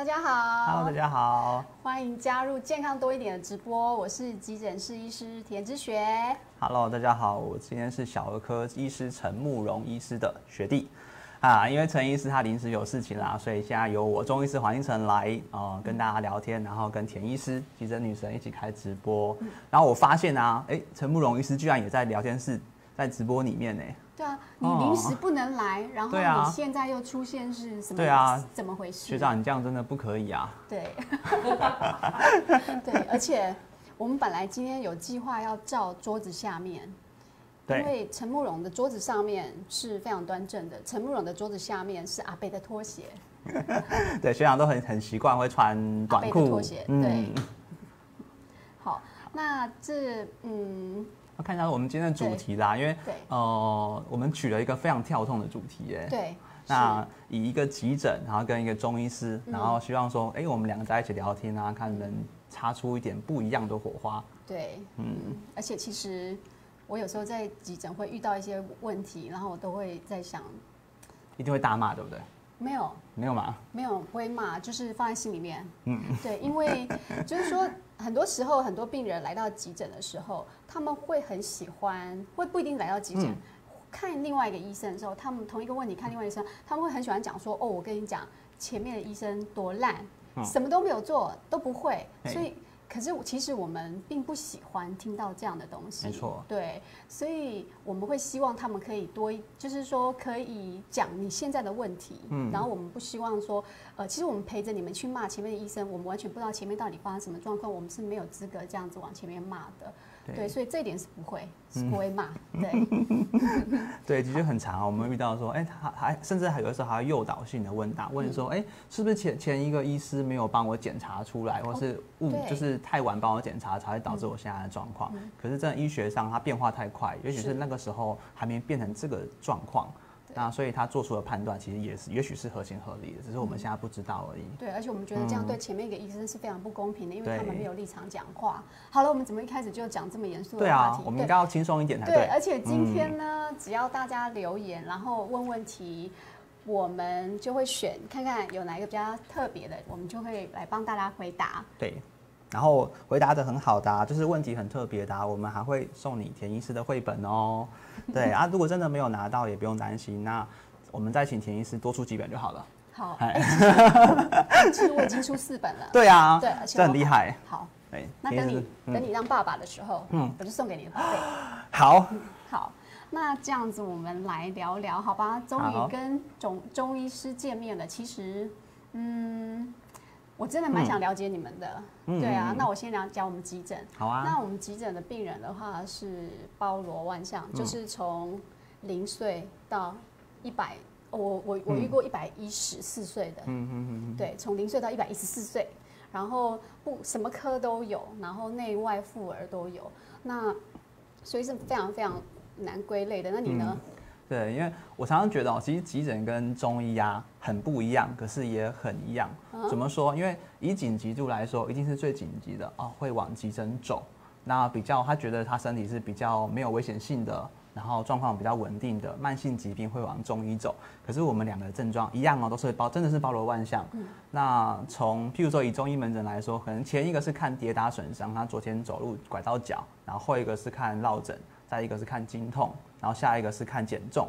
大家好，Hello，大家好，欢迎加入健康多一点的直播，我是急诊室医师田之学。Hello，大家好，我今天是小儿科医师陈慕容医师的学弟啊，因为陈医师他临时有事情啦，所以现在由我中医师黄金城来呃跟大家聊天，然后跟田医师急诊女神一起开直播。然后我发现啊，哎，陈慕容医师居然也在聊天室，在直播里面呢。对啊，你临时不能来，然后你现在又出现是什么？对啊，怎么回事？学长，你这样真的不可以啊！对，对，而且我们本来今天有计划要照桌子下面，因为陈慕容的桌子上面是非常端正的，陈慕容的桌子下面是阿贝的拖鞋。对，学长都很很习惯会穿短裤拖鞋。对，好，那这嗯。看一下我们今天的主题啦，因为呃，我们取了一个非常跳痛的主题，哎，对，那以一个急诊，然后跟一个中医师，然后希望说，哎，我们两个在一起聊天啊，看能擦出一点不一样的火花。对，嗯，而且其实我有时候在急诊会遇到一些问题，然后我都会在想，一定会大骂，对不对？没有，没有骂，没有不会骂，就是放在心里面。嗯，对，因为就是说。很多时候，很多病人来到急诊的时候，他们会很喜欢，会不一定来到急诊看另外一个医生的时候，他们同一个问题看另外医生，他们会很喜欢讲说：“哦，我跟你讲，前面的医生多烂，什么都没有做，都不会。”所以。可是，其实我们并不喜欢听到这样的东西。没错，对，所以我们会希望他们可以多，就是说可以讲你现在的问题。嗯，然后我们不希望说，呃，其实我们陪着你们去骂前面的医生，我们完全不知道前面到底发生什么状况，我们是没有资格这样子往前面骂的。对，所以这一点是不会，是不会骂。对，对，的确很长啊。我们遇到说，哎，他还甚至还有的时候还要诱导性的问答，问说，哎，是不是前前一个医师没有帮我检查出来，或是误，就是太晚帮我检查，才会导致我现在的状况？可是，在医学上，它变化太快，也许是那个时候还没变成这个状况。那所以他做出的判断其实也是，也许是合情合理的，只是我们现在不知道而已。对，而且我们觉得这样对前面一个医生是非常不公平的，因为他们没有立场讲话。好了，我们怎么一开始就讲这么严肃的话题？我们应该要轻松一点才对。对，而且今天呢，只要大家留言，然后问问题，我们就会选看看有哪一个比较特别的，我们就会来帮大家回答。对。然后回答的很好的，就是问题很特别的，我们还会送你田医师的绘本哦。对 啊，如果真的没有拿到，也不用担心，那我们再请田医师多出几本就好了。好，其实我已经出四本了。对啊，对，这很厉害。好，对，那等你等你当爸爸的时候，嗯，我就送给你的宝贝。好，好，那这样子我们来聊聊，好吧？终于跟中中医师见面了，其实，嗯。我真的蛮想了解你们的，对啊，那我先聊讲我们急诊。好啊。那我们急诊的病人的话是包罗万象，就是从零岁到一百，我我我遇过一百一十四岁的，嗯嗯嗯对，从零岁到一百一十四岁，然后不什么科都有，然后内外妇儿都有，那所以是非常非常难归类的。那你呢？对，因为我常常觉得哦，其实急诊跟中医啊很不一样，可是也很一样。怎么说？因为以紧急度来说，一定是最紧急的哦，会往急诊走。那比较他觉得他身体是比较没有危险性的，然后状况比较稳定的慢性疾病会往中医走。可是我们两个症状一样哦，都是包真的是包罗万象。那从譬如说以中医门诊来说，可能前一个是看跌打损伤，他昨天走路拐到脚，然后后一个是看落枕，再一个是看经痛。然后下一个是看减重，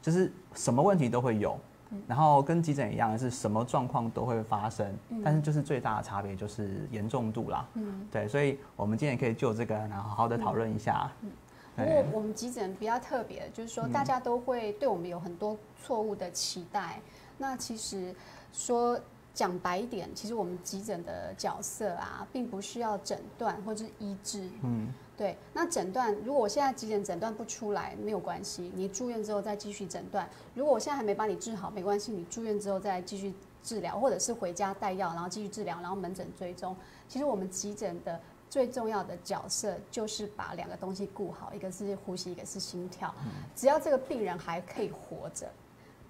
就是什么问题都会有，然后跟急诊一样，是什么状况都会发生，但是就是最大的差别就是严重度啦。嗯，对，所以我们今天也可以就这个，然后好好的讨论一下。嗯，不过我们急诊比较特别，就是说大家都会对我们有很多错误的期待。那其实说讲白一点，其实我们急诊的角色啊，并不需要诊断或者是医治。嗯。对，那诊断如果我现在急诊诊断不出来，没有关系，你住院之后再继续诊断。如果我现在还没把你治好，没关系，你住院之后再继续治疗，或者是回家带药，然后继续治疗，然后门诊追踪。其实我们急诊的最重要的角色就是把两个东西顾好，一个是呼吸，一个是心跳。只要这个病人还可以活着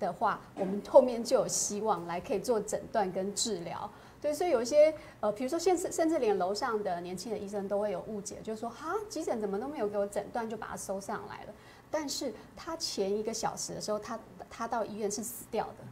的话，我们后面就有希望来可以做诊断跟治疗。对，所以有一些呃，比如说，甚至甚至连楼上的年轻的医生都会有误解，就是说，哈，急诊怎么都没有给我诊断，就把他收上来了。但是他前一个小时的时候，他他到医院是死掉的，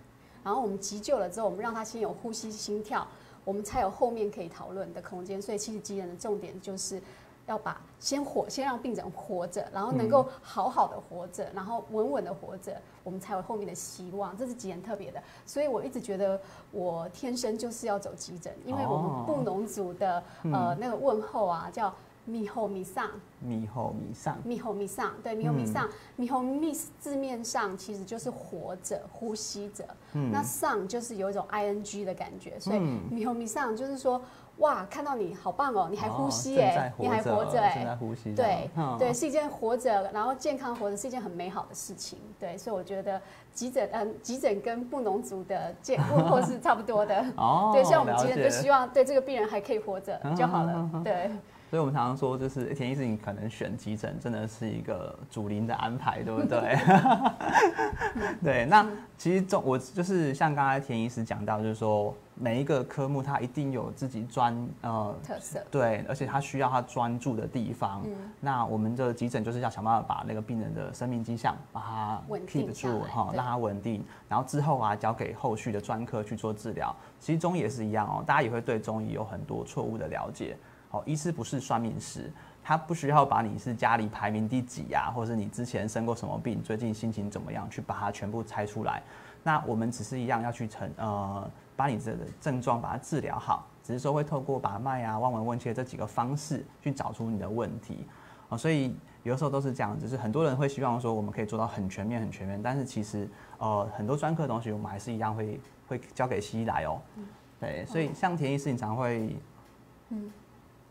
然后我们急救了之后，我们让他先有呼吸、心跳，我们才有后面可以讨论的空间。所以其实急诊的重点就是要把先活，先让病人活着，然后能够好好的活着，然后稳稳的活着，我们才有后面的希望。这是急诊特别的，所以我一直觉得我天生就是要走急诊，因为我们布农族的呃那个问候啊叫。米后米上，米后米上，米后米上，对，米后米上，米后米字面上其实就是活着、呼吸着。那上就是有一种 i n g 的感觉，所以米后米上就是说，哇，看到你好棒哦，你还呼吸哎，你还活着哎，对对，是一件活着，然后健康活着是一件很美好的事情。对，所以我觉得急诊，嗯，急诊跟布农族的健问候是差不多的。哦，对，像我们急诊就希望对这个病人还可以活着就好了。对。所以，我们常常说，就是田医师，你可能选急诊，真的是一个主林的安排，对不对？对。那其实中，我就是像刚才田医师讲到，就是说每一个科目它一定有自己专呃特色，对，而且它需要它专注的地方。嗯。那我们的急诊就是要想办法把那个病人的生命迹象把它 keep 住哈，让它稳定，然后之后啊交给后续的专科去做治疗。其实中医也是一样哦，大家也会对中医有很多错误的了解。哦，医师不是算命师，他不需要把你是家里排名第几呀，或者是你之前生过什么病，最近心情怎么样，去把它全部猜出来。那我们只是一样要去成呃，把你这个症状把它治疗好，只是说会透过把脉啊、望闻问切这几个方式去找出你的问题。哦，所以有的时候都是这样，就是很多人会希望说我们可以做到很全面、很全面，但是其实呃很多专科的东西我们还是一样会会交给西医来哦。对，所以像田医师，你常会嗯。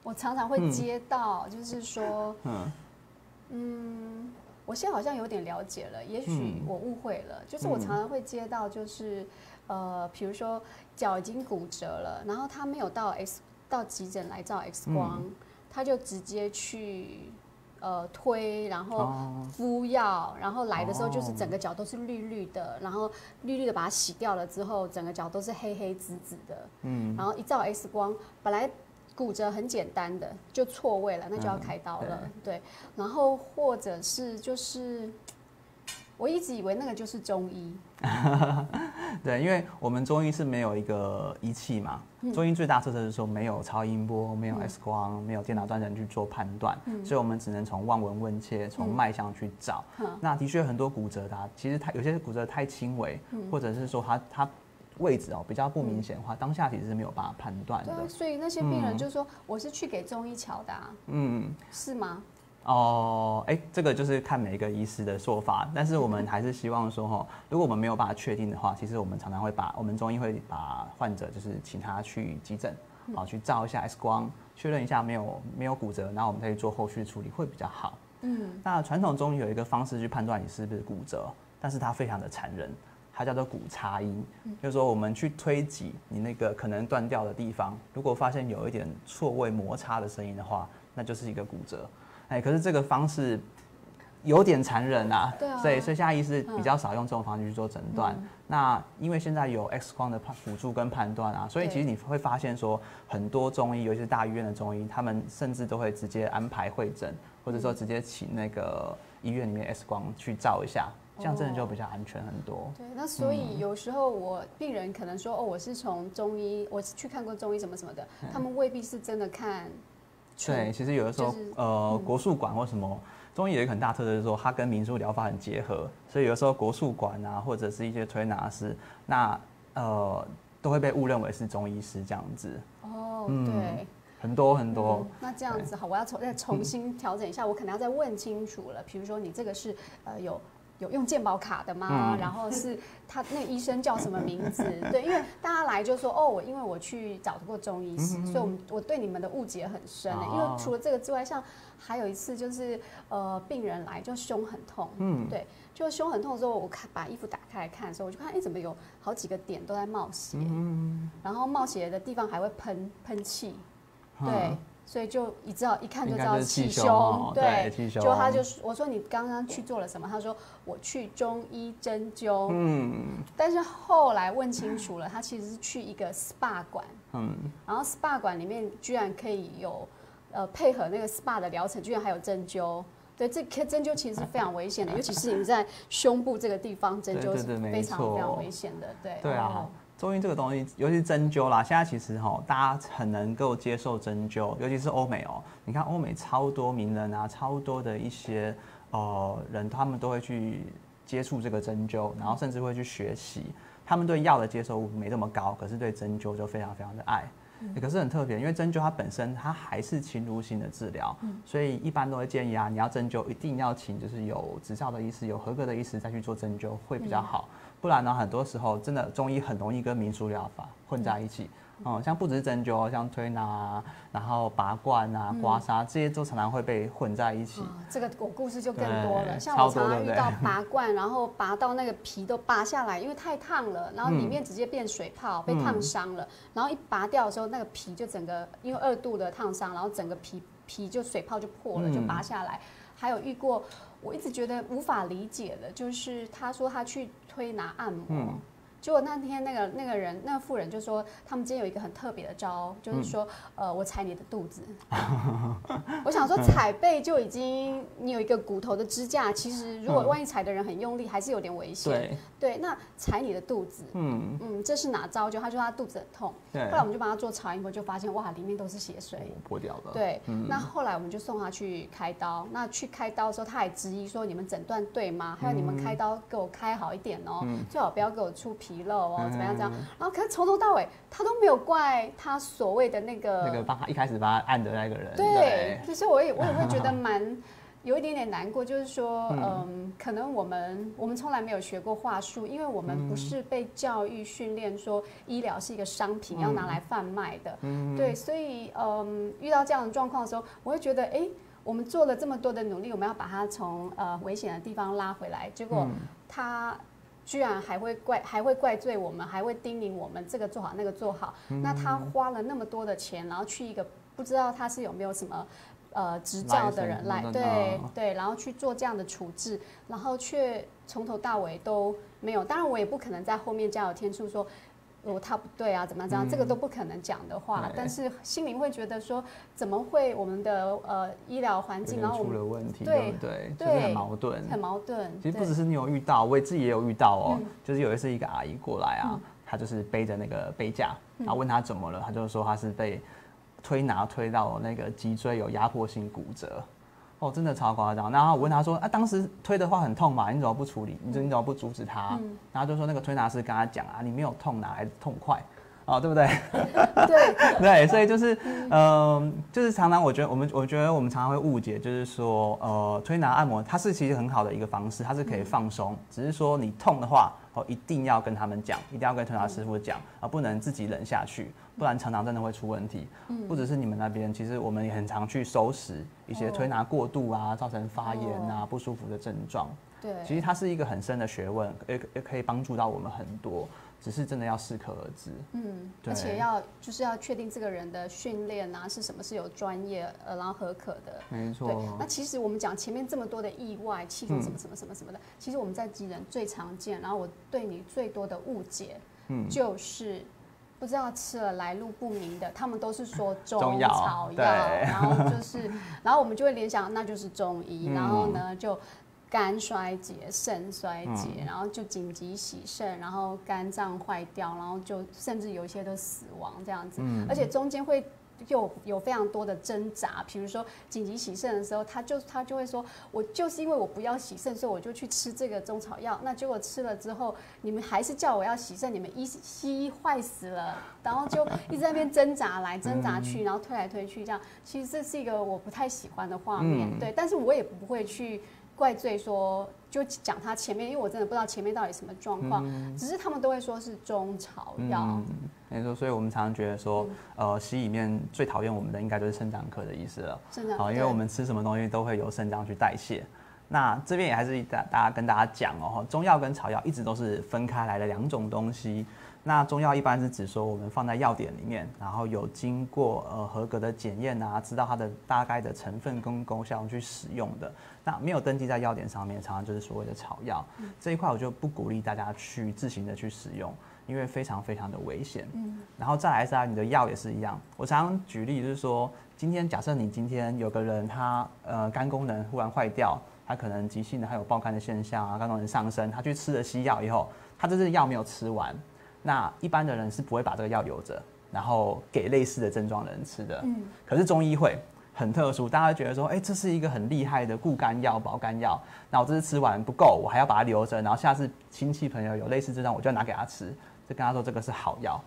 我常常会接到，就是说，嗯，我现在好像有点了解了，也许我误会了。就是我常常会接到，就是呃，比如说脚已经骨折了，然后他没有到 X 到急诊来照 X 光，他就直接去呃推，然后敷药，然后来的时候就是整个脚都是绿绿的，然后绿绿的把它洗掉了之后，整个脚都是黑黑紫紫的，嗯，然后一照 X 光，本来。骨折很简单的，就错位了，那就要开刀了。对，然后或者是就是，我一直以为那个就是中医。对，因为我们中医是没有一个仪器嘛，中医最大特色是说没有超音波、没有 X 光、没有电脑断层去做判断，所以我们只能从望闻问切、从脉象去找。那的确很多骨折的，其实它有些骨折太轻微，或者是说它它。位置哦比较不明显的话，当下其实是没有办法判断的。对，所以那些病人就说我是去给中医瞧的啊。嗯，是吗？哦，哎，这个就是看每一个医师的说法，但是我们还是希望说哈，如果我们没有办法确定的话，其实我们常常会把我们中医会把患者就是请他去急诊，好去照一下 X 光，确认一下没有没有骨折，然后我们再去做后续处理会比较好。嗯，那传统中医有一个方式去判断你是不是骨折，但是它非常的残忍。它叫做骨擦音，就是说我们去推挤你那个可能断掉的地方，如果发现有一点错位摩擦的声音的话，那就是一个骨折。哎，可是这个方式有点残忍啊，对所以所以现在医师比较少用这种方式去做诊断。那因为现在有 X 光的辅助跟判断啊，所以其实你会发现说，很多中医，尤其是大医院的中医，他们甚至都会直接安排会诊，或者说直接请那个医院里面 X 光去照一下。这样真的就比较安全很多。对，那所以有时候我病人可能说哦，我是从中医，我去看过中医什么什么的，他们未必是真的看。对，其实有的时候呃，国术馆或什么中医有一个很大特色，就是说它跟民俗疗法很结合，所以有的时候国术馆啊，或者是一些推拿师，那呃都会被误认为是中医师这样子。哦，对，很多很多。那这样子好，我要重再重新调整一下，我可能要再问清楚了。比如说你这个是呃有。有用健保卡的吗？然后是他那医生叫什么名字？对，因为大家来就说哦，我因为我去找过中医师，所以我们我对你们的误解很深。因为除了这个之外，像还有一次就是呃，病人来就胸很痛，嗯，对，就胸很痛的时候，我看把衣服打开来看的时候，我就看哎，怎么有好几个点都在冒血，嗯，然后冒血的地方还会喷喷气，对。所以就一知道一看就知道气胸，对，气胸。就他就我说你刚刚去做了什么？他说我去中医针灸，嗯，但是后来问清楚了，他其实是去一个 SPA 馆，嗯，然后 SPA 馆里面居然可以有呃配合那个 SPA 的疗程，居然还有针灸，对，这颗针灸其实是非常危险的，尤其是你在胸部这个地方针灸是非常非常危险的。对。对啊，中医这个东西，尤其是针灸啦，现在其实哈，大家很能够接受针灸，尤其是欧美哦。你看欧美超多名人啊，超多的一些呃人，他们都会去接触这个针灸，然后甚至会去学习。他们对药的接受度没这么高，可是对针灸就非常非常的爱。可是很特别，因为针灸它本身它还是侵入性的治疗，所以一般都会建议啊，你要针灸一定要请就是有执照的医师、有合格的医师再去做针灸会比较好，不然呢，很多时候真的中医很容易跟民俗疗法混在一起。哦，像不只是针灸，像推拿啊，然后拔罐啊、刮痧，这些都常常会被混在一起。这个我故事就更多了，像我常常遇到 拔罐，然后拔到那个皮都拔下来，因为太烫了，然后里面直接变水泡，被烫伤了。然后一拔掉的时候，那个皮就整个因为二度的烫伤，然后整个皮皮就水泡就破了，就拔下来。还有遇过，我一直觉得无法理解的，就是他说他去推拿按摩。结果那天那个那个人那个妇人就说，他们今天有一个很特别的招，就是说，呃，我踩你的肚子。我想说踩背就已经你有一个骨头的支架，其实如果万一踩的人很用力，还是有点危险。对。对，那踩你的肚子。嗯嗯，这是哪招？就他说他肚子很痛。对。后来我们就帮他做超音波，就发现哇，里面都是血水。破掉了。对。那后来我们就送他去开刀。那去开刀的时候，他还质疑说：“你们诊断对吗？还有你们开刀给我开好一点哦，最好不要给我出皮。”皮肉哦，怎么样？这样，然后可是从头到尾，他都没有怪他所谓的那个那个帮他一开始帮他按的那个人。对，其实我也我也会觉得 蛮有一点点难过，就是说，嗯，可能我们我们从来没有学过话术，因为我们不是被教育训练说医疗是一个商品要拿来贩卖的。嗯，对，所以嗯，遇到这样的状况的时候，我会觉得，哎，我们做了这么多的努力，我们要把他从呃危险的地方拉回来，结果他。居然还会怪，还会怪罪我们，还会叮咛我们这个做好那个做好。那他花了那么多的钱，然后去一个不知道他是有没有什么呃执照的人来，对对，然后去做这样的处置，然后却从头到尾都没有。当然，我也不可能在后面加有天数说。哦，他不对啊，怎么样？怎样？这个都不可能讲的话，但是心里会觉得说，怎么会我们的呃医疗环境然后出了问题，对不对对，很矛盾，很矛盾。其实不只是你有遇到，我自己也有遇到哦。就是有一次一个阿姨过来啊，她就是背着那个背架，然后问她怎么了，她就说她是被推拿推到那个脊椎有压迫性骨折。哦，真的超夸张。然后我问他说：“啊，当时推的话很痛嘛？你怎么不处理？你你怎么不阻止他？”然后就说那个推拿师跟他讲啊：“你没有痛哪来痛快？哦，对不对？” 对 对，所以就是嗯，就是常常我觉得我们我觉得我们常常会误解，就是说呃，推拿按摩它是其实很好的一个方式，它是可以放松，只是说你痛的话。哦，一定要跟他们讲，一定要跟推拿师傅讲，而不能自己忍下去，不然常常真的会出问题。嗯，不只是你们那边，其实我们也很常去收拾一些推拿过度啊，造成发炎啊不舒服的症状。对，其实它是一个很深的学问，也也可以帮助到我们很多。只是真的要适可而止，嗯，而且要就是要确定这个人的训练啊是什么是有专业呃然后合可的，没错。那其实我们讲前面这么多的意外，气痛什么什么什么什么的，其实我们在急诊最常见，然后我对你最多的误解，嗯，就是不知道吃了来路不明的，他们都是说中草药，然后就是，然后我们就会联想那就是中医，然后呢就。肝衰竭、肾衰竭，然后就紧急洗肾，然后肝脏坏掉，然后就甚至有一些都死亡这样子。而且中间会有有非常多的挣扎，比如说紧急洗肾的时候，他就他就会说，我就是因为我不要洗肾，所以我就去吃这个中草药。那结果吃了之后，你们还是叫我要洗肾，你们医西医坏死了，然后就一直在那边挣扎来挣扎去，然后推来推去这样。其实这是一个我不太喜欢的画面，对，但是我也不会去。怪罪说，就讲他前面，因为我真的不知道前面到底什么状况，只是他们都会说是中草药。没错，所以我们常常觉得说，呃，西医里面最讨厌我们的应该就是肾脏科的医师了。好，因为我们吃什么东西都会由肾脏去代谢。那这边也还是大大家跟大家讲哦，中药跟草药一直都是分开来的两种东西。那中药一般是指说我们放在药典里面，然后有经过呃合格的检验啊，知道它的大概的成分跟功效去使用的。那没有登记在药典上面，常常就是所谓的草药。这一块我就不鼓励大家去自行的去使用，因为非常非常的危险。嗯，然后再来是啊，你的药也是一样。我常常举例就是说，今天假设你今天有个人他呃肝功能忽然坏掉，他可能急性的还有爆肝的现象啊，肝功能上升，他去吃了西药以后，他这支药没有吃完，那一般的人是不会把这个药留着，然后给类似的症状的人吃的。嗯，可是中医会。很特殊，大家觉得说，哎，这是一个很厉害的固肝药、保肝药。那我这次吃完不够，我还要把它留着，然后下次亲戚朋友有类似症状，我就要拿给他吃，就跟他说这个是好药。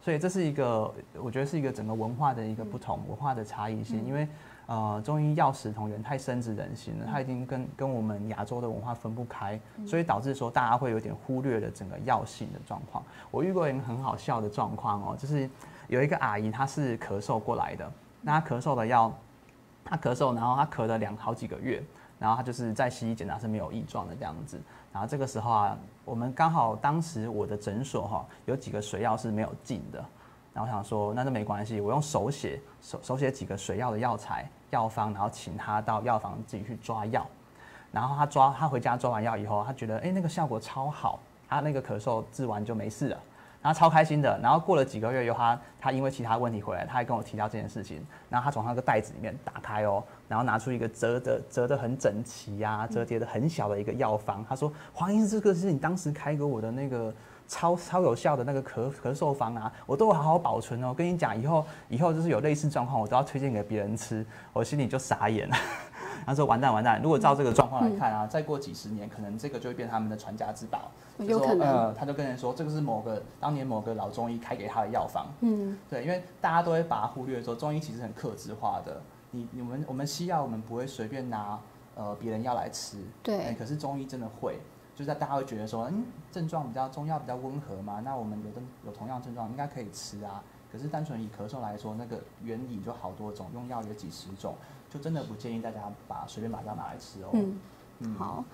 所以这是一个，我觉得是一个整个文化的一个不同，文化的差异性。因为呃，中医药食同源，太深植人心了，它已经跟跟我们亚洲的文化分不开，所以导致说大家会有点忽略了整个药性的状况。我遇过一个很好笑的状况哦，就是有一个阿姨，她是咳嗽过来的，那她咳嗽的药。她咳嗽，然后她咳了两好几个月，然后她就是在西医检查是没有异状的这样子。然后这个时候啊，我们刚好当时我的诊所哈有几个水药是没有进的，然后我想说那就没关系，我用手写手手写几个水药的药材药方，然后请他到药房自己去抓药。然后他抓他回家抓完药以后，他觉得哎那个效果超好，他那个咳嗽治完就没事了。然后超开心的，然后过了几个月，有他他因为其他问题回来，他还跟我提到这件事情。然后他从那个袋子里面打开哦，然后拿出一个折的折的很整齐呀，折叠的很小的一个药方。他说：“黄医师，这个是你当时开给我的那个超超有效的那个咳咳嗽方啊，我都会好好保存哦。跟你讲，以后以后就是有类似状况，我都要推荐给别人吃。”我心里就傻眼了。他说：“完蛋完蛋！如果照这个状况来看啊，再过几十年，可能这个就会变他们的传家之宝。有可能。呃，他就跟人说，这个是某个当年某个老中医开给他的药方。嗯，对，因为大家都会把它忽略，说中医其实很克制化的。你你们我们西药，我们不会随便拿呃别人药来吃。对。可是中医真的会，就是大家会觉得说，嗯，症状比较中药比较温和嘛，那我们有的有同样症状应该可以吃啊。可是单纯以咳嗽来说，那个原理就好多种，用药有几十种。就真的不建议大家把随便把药拿来吃哦。嗯，好，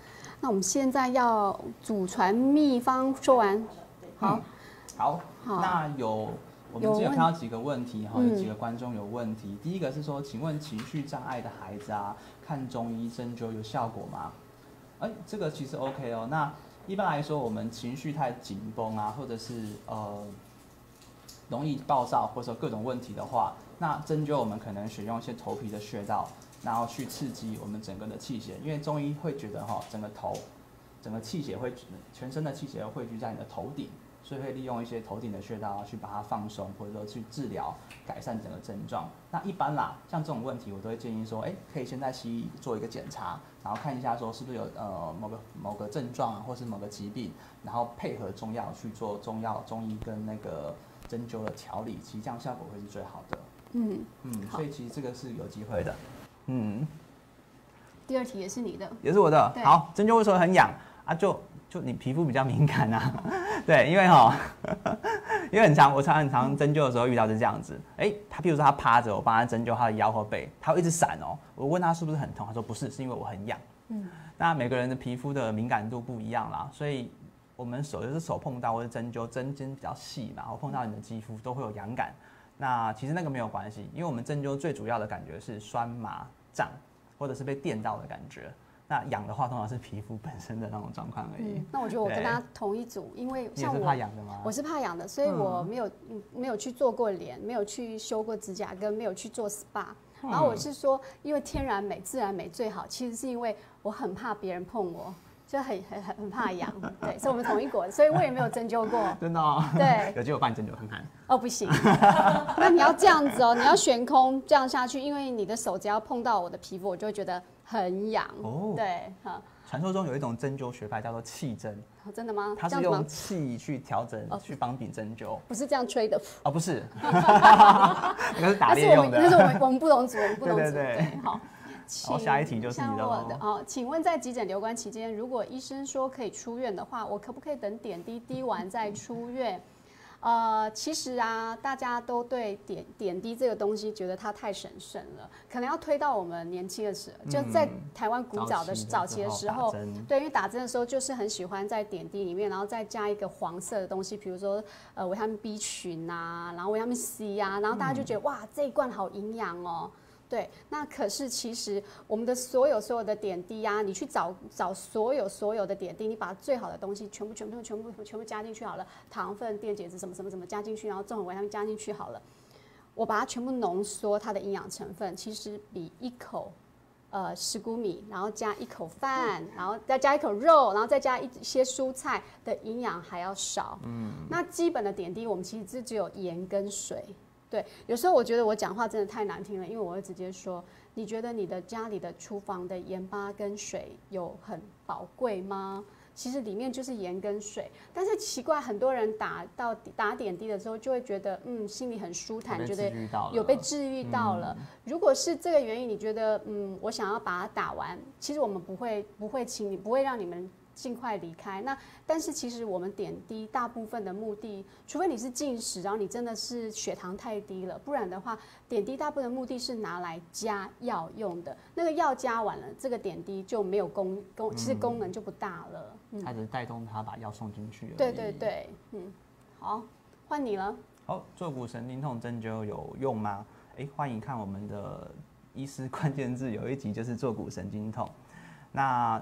那我们现在要祖传秘方说完。好，好，那有我们今天有看到几个问题哈，有几个观众有问题。第一个是说，请问情绪障碍的孩子啊，看中医针灸有效果吗？哎，这个其实 OK 哦。那一般来说，我们情绪太紧绷啊，或者是呃容易暴躁，或者说各种问题的话。那针灸我们可能选用一些头皮的穴道，然后去刺激我们整个的气血，因为中医会觉得哈，整个头，整个气血会全身的气血汇聚在你的头顶，所以会利用一些头顶的穴道去把它放松，或者说去治疗改善整个症状。那一般啦，像这种问题，我都会建议说，哎，可以先在西医做一个检查，然后看一下说是不是有呃某个某个症状或是某个疾病，然后配合中药去做中药中医跟那个针灸的调理，其实这样效果会是最好的。嗯嗯，所以其实这个是有机会的。嗯，第二题也是你的，也是我的。好，针灸为什么很痒啊？就就你皮肤比较敏感啊。对，因为哈，因为很常，我常很常针灸的时候遇到是这样子。哎，他譬如说他趴着，我帮他针灸他的腰或背，他会一直闪哦。我问他是不是很痛，他说不是，是因为我很痒。嗯，那每个人的皮肤的敏感度不一样啦，所以我们手就是手碰到或者针灸针尖比较细嘛，我碰到你的肌肤都会有痒感。那其实那个没有关系，因为我们针灸最主要的感觉是酸麻胀，或者是被电到的感觉。那痒的话，通常是皮肤本身的那种状况而已。那我觉得我跟他同一组，因为像我，怕痒的吗？我是怕痒的，所以我没有没有去做过脸，没有去修过指甲，跟没有去做 SPA。然后我是说，因为天然美、自然美最好，其实是因为我很怕别人碰我。就很很很很怕痒，对，所以我们同一国，所以我也没有针灸过，真的，哦，对，有机会帮你针灸看看。哦，不行，那你要这样子哦，你要悬空这样下去，因为你的手只要碰到我的皮肤，我就会觉得很痒。哦，对，哈。传说中有一种针灸学派叫做气针，真的吗？它是用气去调整，去帮你针灸，不是这样吹的。哦，不是，那是打猎用的。那是我们我们不懂组，我们不懂组。对对对，好。好，下一题就是你的哦。请问在急诊留观期间，如果医生说可以出院的话，我可不可以等点滴滴完再出院？呃，其实啊，大家都对点点滴这个东西觉得它太神圣了，可能要推到我们年轻的时候，就在台湾古早的早期的时候，对，因为打针的时候就是很喜欢在点滴里面，然后再加一个黄色的东西，比如说呃维他命 B 群啊，然后维他命 C 啊，然后大家就觉得哇这一罐好营养哦。对，那可是其实我们的所有所有的点滴呀、你去找找所有所有的点滴，你把最好的东西全部全部全部全部加进去好了，糖分、电解质什么什么什么加进去，然后综合维他命加进去好了，我把它全部浓缩它的营养成分，其实比一口。呃，石谷米，然后加一口饭，然后再加一口肉，然后再加一些蔬菜的营养还要少。嗯，那基本的点滴，我们其实只只有盐跟水。对，有时候我觉得我讲话真的太难听了，因为我会直接说：你觉得你的家里的厨房的盐巴跟水有很宝贵吗？其实里面就是盐跟水，但是奇怪，很多人打到打点滴的时候，就会觉得嗯，心里很舒坦，觉得有被治愈到了。如果是这个原因，你觉得嗯，我想要把它打完，其实我们不会不会请你，不会让你们。尽快离开。那但是其实我们点滴大部分的目的，除非你是进食，然后你真的是血糖太低了，不然的话，点滴大部分的目的是拿来加药用的。那个药加完了，这个点滴就没有功功，其实功能就不大了。它只是带动它把药送进去。对对对，嗯，好，换你了。好，坐骨神经痛针灸有用吗？哎，欢迎看我们的医师关键字，有一集就是坐骨神经痛。那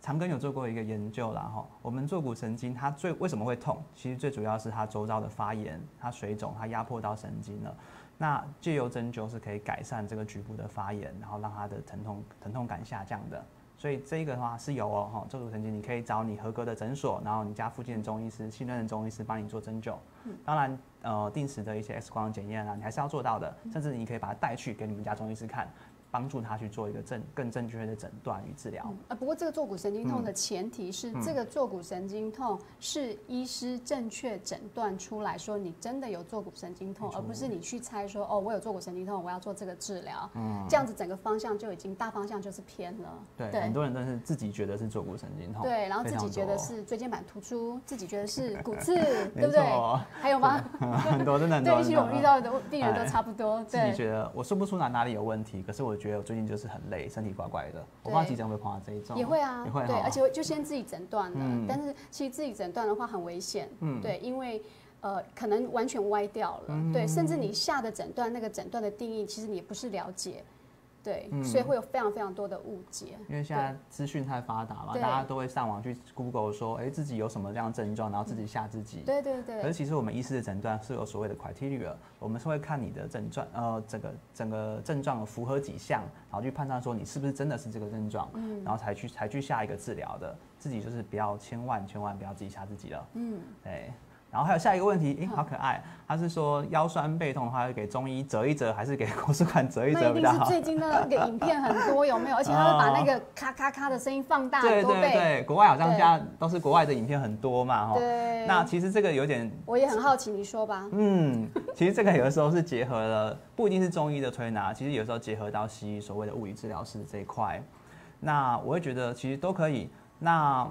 长庚有做过一个研究啦，哈，我们坐骨神经它最为什么会痛？其实最主要是它周遭的发炎、它水肿、它压迫到神经了。那借由针灸是可以改善这个局部的发炎，然后让它的疼痛疼痛感下降的。所以这个的话是有哦，哈，坐骨神经你可以找你合格的诊所，然后你家附近的中医师、信任的中医师帮你做针灸。当然，呃，定时的一些 X 光检验啊，你还是要做到的。甚至你可以把它带去给你们家中医师看。帮助他去做一个正更正确的诊断与治疗。啊，不过这个坐骨神经痛的前提是，这个坐骨神经痛是医师正确诊断出来说你真的有坐骨神经痛，而不是你去猜说哦我有坐骨神经痛，我要做这个治疗。嗯，这样子整个方向就已经大方向就是偏了。对，很多人都是自己觉得是坐骨神经痛，对，然后自己觉得是椎间盘突出，自己觉得是 骨刺，对不对？还有吗？很多真的很多。对，其实我们遇到的病人都差不多。自己觉得我说不出哪哪里有问题，可是我。觉得我最近就是很累，身体怪怪的。我不知道急诊会碰到这一种，也会啊，也会。对，而且就先自己诊断了。但是其实自己诊断的话很危险。嗯，对，因为呃可能完全歪掉了。对，甚至你下的诊断那个诊断的定义，其实你也不是了解。对，所以会有非常非常多的误解。因为现在资讯太发达嘛，大家都会上网去 Google 说，哎，自己有什么这样症状，然后自己吓自己。对对对。可是其实我们医师的诊断是有所谓的 criteria，我们是会看你的症状，呃，整个整个症状符合几项，然后去判断说你是不是真的是这个症状，嗯，然后才去才去下一个治疗的。自己就是不要千万千万不要自己吓自己了。嗯，对。然后还有下一个问题，哎，好可爱。他是说腰酸背痛的话，给中医折一折，还是给国术馆折一折比较好？最近那个影片很多，有没有？而且他会把那个咔咔咔的声音放大对对对，国外好像现在都是国外的影片很多嘛，哈。对。那其实这个有点，我也很好奇，你说吧。嗯，其实这个有的时候是结合了，不一定是中医的推拿，其实有时候结合到西医所谓的物理治疗师这一块。那我会觉得其实都可以。那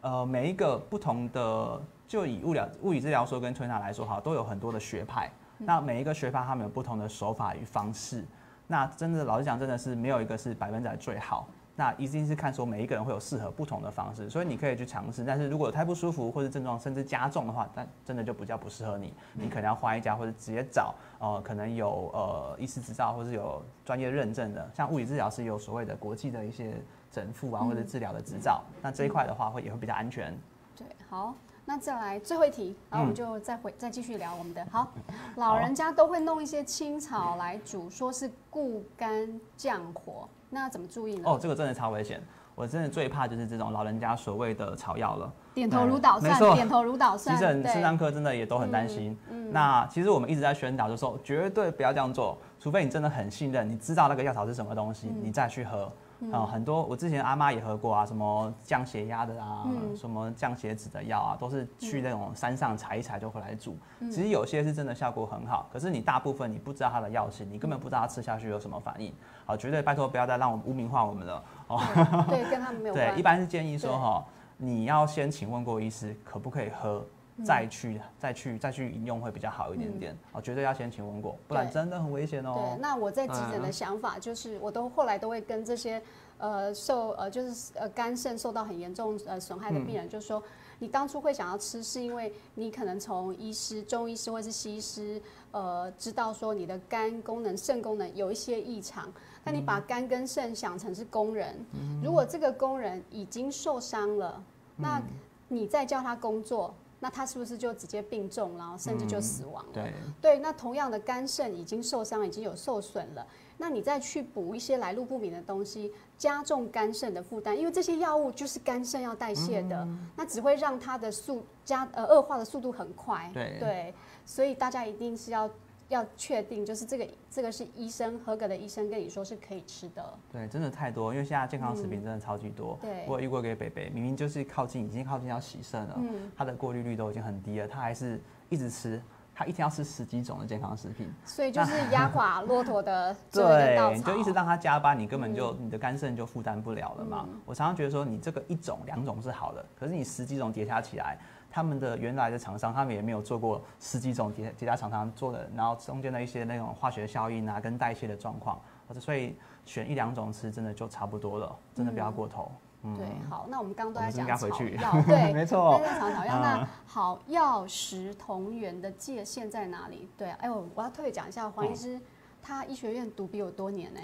呃，每一个不同的。就以物疗、物理治疗说跟推拿来说，哈，都有很多的学派。那每一个学派，他们有不同的手法与方式。那真的，老实讲，真的是没有一个是百分之百最好。那一定是看说每一个人会有适合不同的方式，所以你可以去尝试。但是如果太不舒服或者症状甚至加重的话，那真的就比较不适合你。你可能要换一家，或者直接找呃，可能有呃医师执照或者有专业认证的，像物理治疗师有所谓的国际的一些整复啊或者治疗的执照。那这一块的话，会也会比较安全。对，好。那再来最后一题，然后我们就再回再继续聊我们的。好，老人家都会弄一些青草来煮，说是固肝降火，那怎么注意呢？哦，这个真的超危险，我真的最怕就是这种老人家所谓的草药了。点头如捣蒜，点头如捣 蒜。急诊、肾脏科真的也都很担心。嗯那其实我们一直在宣导，就说绝对不要这样做，除非你真的很信任，你知道那个药草是什么东西，你再去喝。啊，很多我之前阿妈也喝过啊，什么降血压的啊，什么降血脂的药啊，都是去那种山上采一采就回来煮。其实有些是真的效果很好，可是你大部分你不知道它的药性，你根本不知道它吃下去有什么反应。好，绝对拜托不要再让我们污名化我们了。哦，对，跟他们没有。对，一般是建议说哈，你要先请问过医师可不可以喝。再去再去再去饮用会比较好一点点。哦，绝对要先请问过，不然真的很危险哦。对，那我在急诊的想法就是，我都后来都会跟这些呃受呃就是呃肝肾受到很严重呃损害的病人，就说你当初会想要吃，是因为你可能从医师、中医师或是西医师，呃，知道说你的肝功能、肾功能有一些异常，那你把肝跟肾想成是工人，如果这个工人已经受伤了，那你再叫他工作。那他是不是就直接病重，然后甚至就死亡了？对对，那同样的肝肾已经受伤，已经有受损了，那你再去补一些来路不明的东西，加重肝肾的负担，因为这些药物就是肝肾要代谢的，那只会让它的速加呃恶化的速度很快。对对，所以大家一定是要。要确定，就是这个这个是医生合格的医生跟你说是可以吃的。对，真的太多，因为现在健康食品真的超级多。对，我遇过一个北北，明明就是靠近已经靠近要洗肾了，嗯，他的过滤率都已经很低了，他还是一直吃，他一天要吃十几种的健康食品。所以就是压垮骆驼的对，你就一直让他加班，你根本就你的肝肾就负担不了了嘛。我常常觉得说，你这个一种两种是好的，可是你十几种叠加起来。他们的原来的厂商，他们也没有做过十几种其其他厂商做的，然后中间的一些那种化学效应啊，跟代谢的状况，所以选一两种吃真的就差不多了，真的不要过头。嗯，对，好，那我们刚刚都在讲草药，对，没错，在草草药。那好，药食同源的界限在哪里？对，哎我我要特别讲一下，黄医师他医学院读比我多年呢。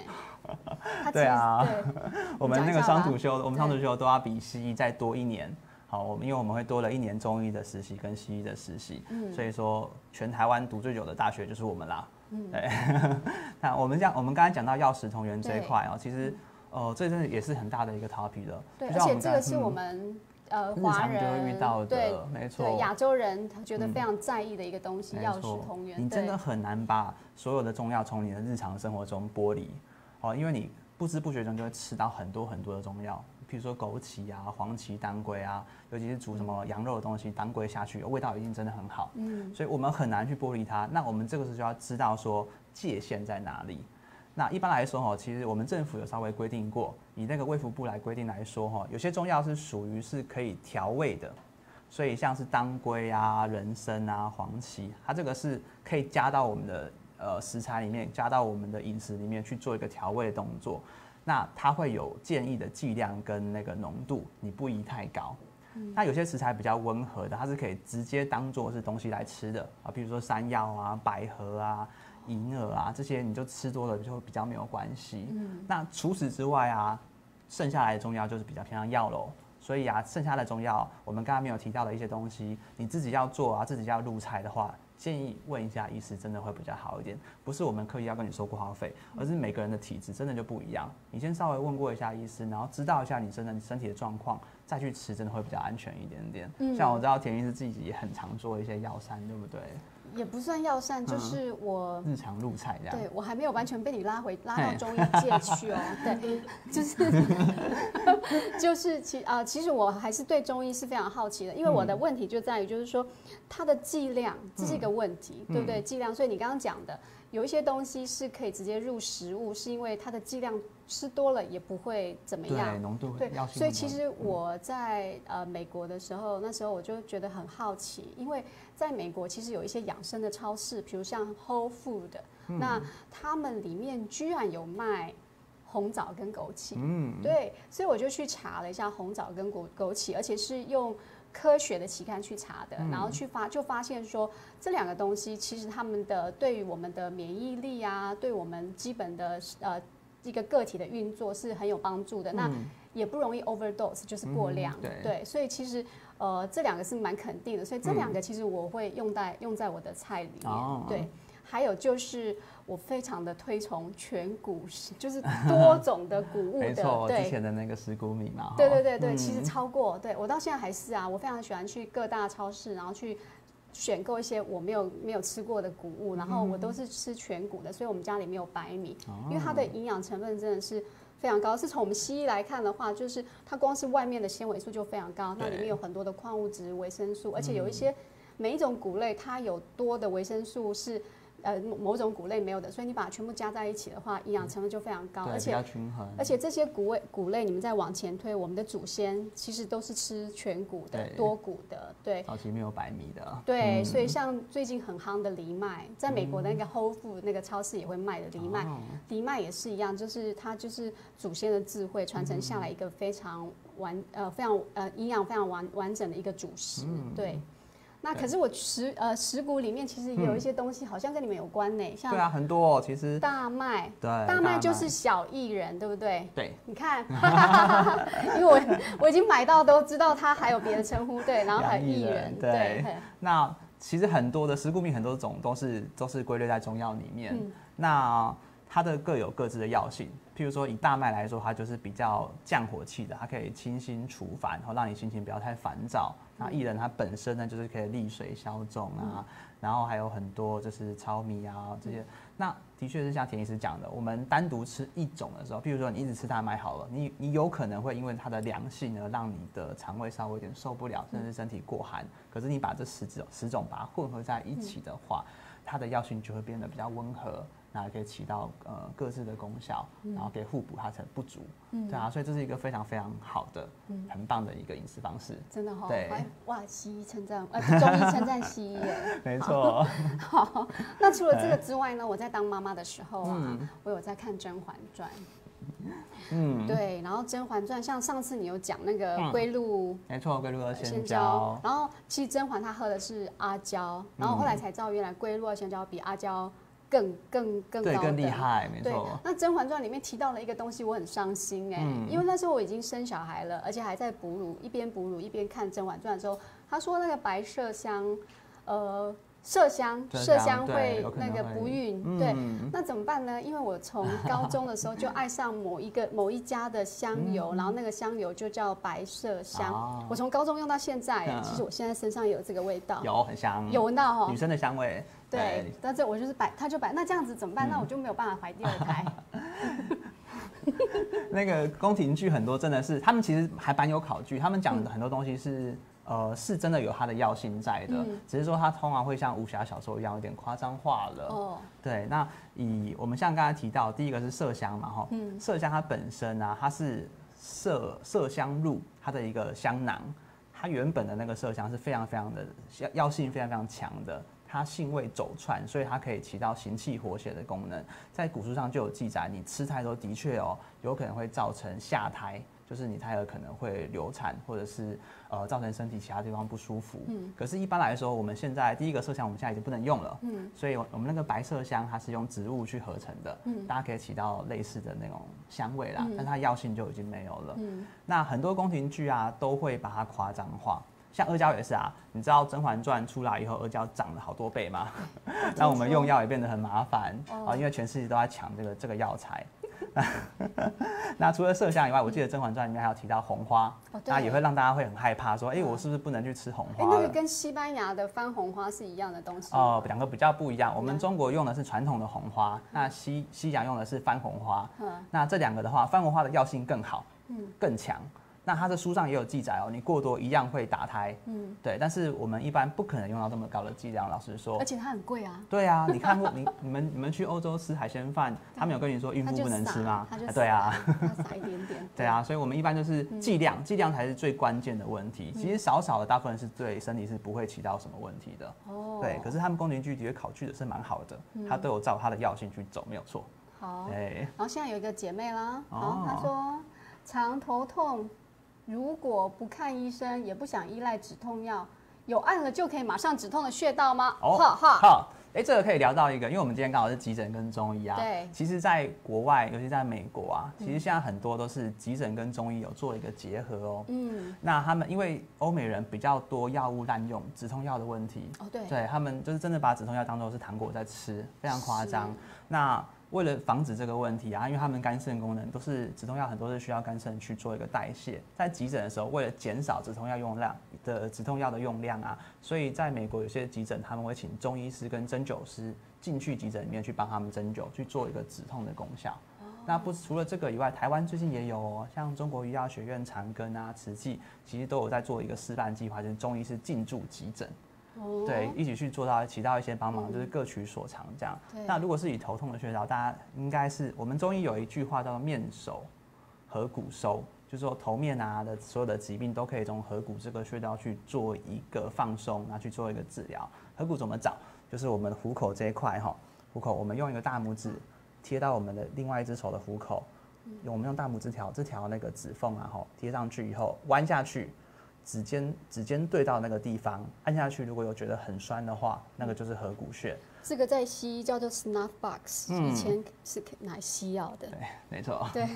对啊，我们那个双主修，我们双主修都要比西医再多一年。好，我们因为我们会多了一年中医的实习跟西医的实习，嗯，所以说全台湾读最久的大学就是我们啦。嗯，对。那我们讲，我们刚才讲到药食同源这一块哦，其实，呃，这真的也是很大的一个 topic 的。对，而且这个是我们呃华人就会遇到的，没错，亚洲人他觉得非常在意的一个东西，药食同源。你真的很难把所有的中药从你的日常生活中剥离，哦，因为你不知不觉中就会吃到很多很多的中药。比如说枸杞啊、黄芪、当归啊，尤其是煮什么羊肉的东西，当归下去，味道一定真的很好。嗯，所以我们很难去剥离它。那我们这个时候就要知道说界限在哪里。那一般来说哈，其实我们政府有稍微规定过，以那个卫福部来规定来说哈，有些中药是属于是可以调味的，所以像是当归啊、人参啊、黄芪，它这个是可以加到我们的呃食材里面，加到我们的饮食里面去做一个调味的动作。那它会有建议的剂量跟那个浓度，你不宜太高。那有些食材比较温和的，它是可以直接当做是东西来吃的啊，比如说山药啊、百合啊、银耳啊这些，你就吃多了就会比较没有关系。那除此之外啊，剩下来的中药就是比较偏向药喽。所以啊，剩下的中药，我们刚刚没有提到的一些东西，你自己要做啊，自己要入菜的话。建议问一下医师，真的会比较好一点。不是我们刻意要跟你收挂号费，而是每个人的体质真的就不一样。你先稍微问过一下医师，然后知道一下你真的身体的状况，再去吃，真的会比较安全一点点。像我知道田医师自己也很常做一些药膳，对不对？也不算药膳，就是我日常入菜这样。对我还没有完全被你拉回拉到中医界去哦。对，就是 就是其啊，其实我还是对中医是非常好奇的，因为我的问题就在于，就是说它的剂量这是一个问题，对不对？剂量，所以你刚刚讲的。有一些东西是可以直接入食物，是因为它的剂量吃多了也不会怎么样。对，浓度对，所以其实我在呃美国的时候，那时候我就觉得很好奇，因为在美国其实有一些养生的超市，比如像 Whole Food，那他们里面居然有卖红枣跟枸杞。嗯，对，所以我就去查了一下红枣跟枸枸杞，而且是用。科学的期刊去查的，然后去发就发现说这两个东西其实他们的对于我们的免疫力啊，对我们基本的呃一个个体的运作是很有帮助的。那也不容易 overdose，就是过量。对，所以其实呃这两个是蛮肯定的。所以这两个其实我会用在用在我的菜里面。对，还有就是。我非常的推崇全谷，就是 多种的谷物的，对，之前的那个石谷米嘛，对对对对，其实超过，对我到现在还是啊，我非常喜欢去各大超市，然后去选购一些我没有没有吃过的谷物，然后我都是吃全谷的，所以我们家里没有白米，因为它的营养成分真的是非常高。是从我们西医来看的话，就是它光是外面的纤维素就非常高，那里面有很多的矿物质、维生素，而且有一些每一种谷类它有多的维生素是。呃某某种谷类没有的，所以你把它全部加在一起的话，营养成分就非常高，而且均衡。而且这些谷类谷类，你们再往前推，我们的祖先其实都是吃全谷的、多谷的，对。早期没有白米的。对，嗯所以像最近很夯的藜麦，在美国的那个 Whole Food 那个超市也会卖的藜麦，哦藜麦也是一样，就是它就是祖先的智慧传承下来一个非常完呃非常呃营养非常完完整的一个主食，对。那可是我食呃食谷里面其实有一些东西好像跟你们有关呢，像对啊，很多哦，其实大麦，对大麦就是小薏仁，对不对？对。你看，因为我我已经买到都知道它还有别的称呼，对，然后还有薏仁，对对，那其实很多的食谷米很多种都是都是归类在中药里面。嗯那它的各有各自的药性。譬如说以大麦来说，它就是比较降火气的，它可以清心除烦，然后让你心情不要太烦躁。那薏仁它本身呢，就是可以利水消肿啊，然后还有很多就是糙米啊这些。那的确是像田医师讲的，我们单独吃一种的时候，譬如说你一直吃大麦好了，你你有可能会因为它的凉性而让你的肠胃稍微有点受不了，甚至身体过寒。可是你把这十种十种把它混合在一起的话，它的药性就会变得比较温和，那可以起到呃各自的功效，然后可以互补它的不足。对啊，所以这是一个非常非常好的、很棒的一个饮食方式。真的哈、对哎哇，西医称赞，呃，中医称赞西医耶。没错，好，那除了这个之外呢，我在当妈妈的时候啊，嗯我有在看《甄嬛传》。嗯，对，然后《甄嬛传》像上次你有讲那个嗯龟鹿没错，龟鹿二仙胶，，然后其实甄嬛她喝的是阿胶，然后后来才知道原来龟鹿二仙胶比阿胶更更更对，高更厉害，没错，，那《甄嬛传》里面提到了一个东西，我很伤心哎、嗯。因为那时候我已经生小孩了，而且还在哺乳，一边哺乳一边看《甄嬛传》的时候，他说那个白麝香，呃，麝香麝麝香会那个不孕，对，嗯那怎么办呢？因为我从高中的时候就爱上某一个某一家的香油，然后那个香油就叫白麝香，我从高中用到现在、其实我现在身上有这个味道，有很香，有闻到哈女。生的香味，对，但是我就是白，他就白，那这样子怎么办？那我就没有办法怀第二胎。那个宫廷剧很多真的是，他们其实还蛮有考据，他们讲的很多东西是。呃，是真的有它的药性在的，嗯只是说它通常会像武侠小说一样有点夸张化了。哦，对，那以我们像刚才提到，第一个是麝香嘛，哈，嗯麝香它本身啊，它是麝麝香露它的一个香囊，它原本的那个麝香是非常非常的药药性非常非常强的，它性味走窜，所以它可以起到行气活血的功能。在古书上就有记载，你吃太多的确哦，有可能会造成下胎。就是你胎儿可能会流产，或者是呃造成身体其他地方不舒服。嗯，可是，一般来说，我们现在第一个麝香我们现在已经不能用了。嗯，所以我们那个白麝香它是用植物去合成的，嗯，大家可以起到类似的那种香味啦，但它药性就已经没有了。嗯，那很多宫廷剧啊都会把它夸张化。像阿胶也是啊，你知道《甄嬛传》出来以后，阿胶涨了好多倍吗？那我们用药也变得很麻烦啊，因为全世界都在抢这个这个药材。那除了麝香以外，我记得《甄嬛传》里面还有提到红花，哦那也会让大家会很害怕，说，哎、我是不是不能去吃红哎、花了？那个跟西班牙的番红花是一样的东西。哦，两个比较不一样。我们嗯中国用的是传统的红花，那西西洋用的是番红花。嗯那这两个的话，番红花的药性更好，嗯更强。那它的书上也有记载哦，你过多一样会打胎。嗯，对，但是我们一般不可能用到这么高的剂量。老实说而，且它很贵啊。对啊，你看过你你们你们去欧洲吃海鲜饭，他们有跟你说孕妇不能吃吗？撒它就啊对啊。撒，一点点。对啊，所以我们一般就是嗯剂量，剂量才是最关键的问题。其实少少的大部分是对身体是不会起到什么问题的。哦，对，可是他们宫廷剧的确考据的是蛮好的，它都有照他的药性去走，没有错。好。哎，然后现在有一个姐妹啦，哦好，她说常头痛，如果不看医生，也不想依赖止痛药，有按了就可以马上止痛的穴道吗？哈哈，好，哎，这个可以聊到一个，因为我们今天刚好是急诊跟中医啊。对其实，在国外，尤其在美国啊，其实现在很多都是急诊跟中医有做一个结合哦。嗯，那他们因为欧美人比较多药物滥用，止痛药的问题，哦对，对他们就是真的把止痛药当做是糖果在吃，非常夸张。那为了防止这个问题啊，因为他们肝肾功能都是止痛药，很多是需要肝肾去做一个代谢。在急诊的时候，为了减少止痛药用量的止痛药的用量啊，所以在美国有些急诊他们会请中医师跟针灸师进去急诊里面去帮他们针灸，去做一个止痛的功效。那不除了这个以外，台湾最近也有哦，像中国医药学院长庚啊、慈济，其实都有在做一个示范计划，就是中医是进驻急诊。哦对，一起去做到起到一些帮忙，就是各取所长这样。那如果是以头痛的穴道，大家应该是我们中医有一句话叫做“面手合谷收”，就是说头面啊的所有的疾病都可以从合谷这个穴道去做一个放松，然后去做一个治疗。合谷怎么找？就是我们的虎口这一块哈，虎口我们用一个大拇指贴到我们的另外一只手的虎口，用我们用大拇指条这条那个指缝啊哈贴上去以后弯下去。指尖指尖对到那个地方，按下去，如果有觉得很酸的话，那个就是合谷穴。这个在西医叫做 snuff box，、嗯以前是拿西药的。对，没错。对，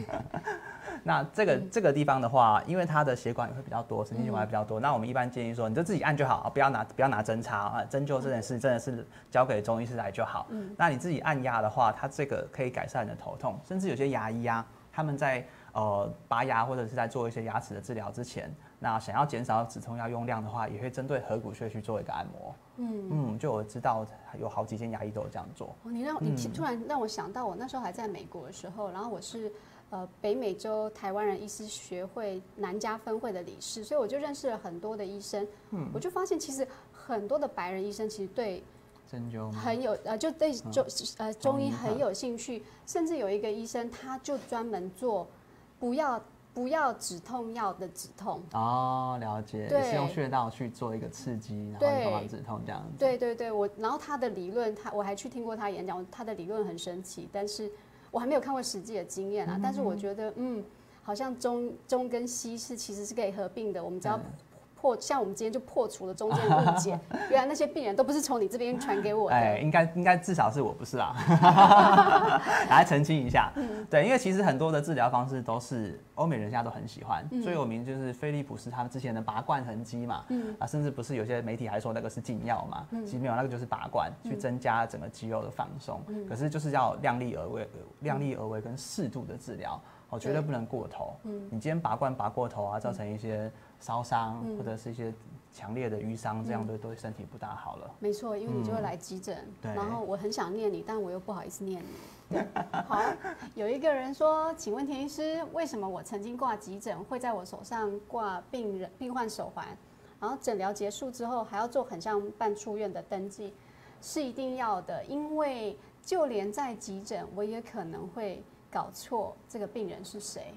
那这个、这个地方的话，因为它的血管也会比较多，神经血管也比较多，那我们一般建议说，你就自己按就好，不要拿不要拿针插啊，针灸这件事真的是交给中医师来就好。嗯，那你自己按压的话，它这个可以改善你的头痛，甚至有些牙医啊，他们在呃拔牙或者是在做一些牙齿的治疗之前，那想要减少止痛药用量的话，也会针对合谷穴去做一个按摩。嗯，嗯，就我知道有好几间牙医都有这样做。哦你让你突然让我想到，我那时候还在美国的时候，然后我是呃北美洲台湾人医师学会南加分会的理事，所以我就认识了很多的医生。嗯，我就发现其实很多的白人医生其实对针灸很有呃，就对中呃中医很有兴趣，甚至有一个医生他就专门做不要不要止痛药的止痛。哦，了解，对是用穴道去做一个刺激，然后对帮忙止痛这样子。对对对，我然后他的理论，他我还去听过他演讲，他的理论很神奇，但是我还没有看过实际的经验啊。但是我觉得，嗯，好像中中跟西是其实是可以合并的，我们只要破，像我们今天就破除了中间的误解，原来那些病人都不是从你这边传给我的。哎，应该应该至少是我不是啊，来澄清一下。嗯对，因为其实很多的治疗方式都是欧美人现在都很喜欢，嗯最有名就是菲利普斯他们之前的拔罐痕肌嘛，啊，甚至不是有些媒体还说那个是禁药嘛，嗯其实没有，那个就是拔罐去增加整个肌肉的放松，嗯可是就是要量力而为，量力而为跟适度的治疗。哦，绝对对。不能过头。嗯，你今天拔罐拔过头啊，造成一些烧伤、或者是一些强烈的淤伤，这样对对身体不大好了。没错，因为你就会来急诊，对。然后我很想念你，但我又不好意思念你。对，好，有一个人说，请问田医师，为什么我曾经挂急诊会在我手上挂病人病患手环，然后诊疗结束之后还要做很像办出院的登记，是一定要的，因为就连在急诊，我也可能会搞错这个病人是谁。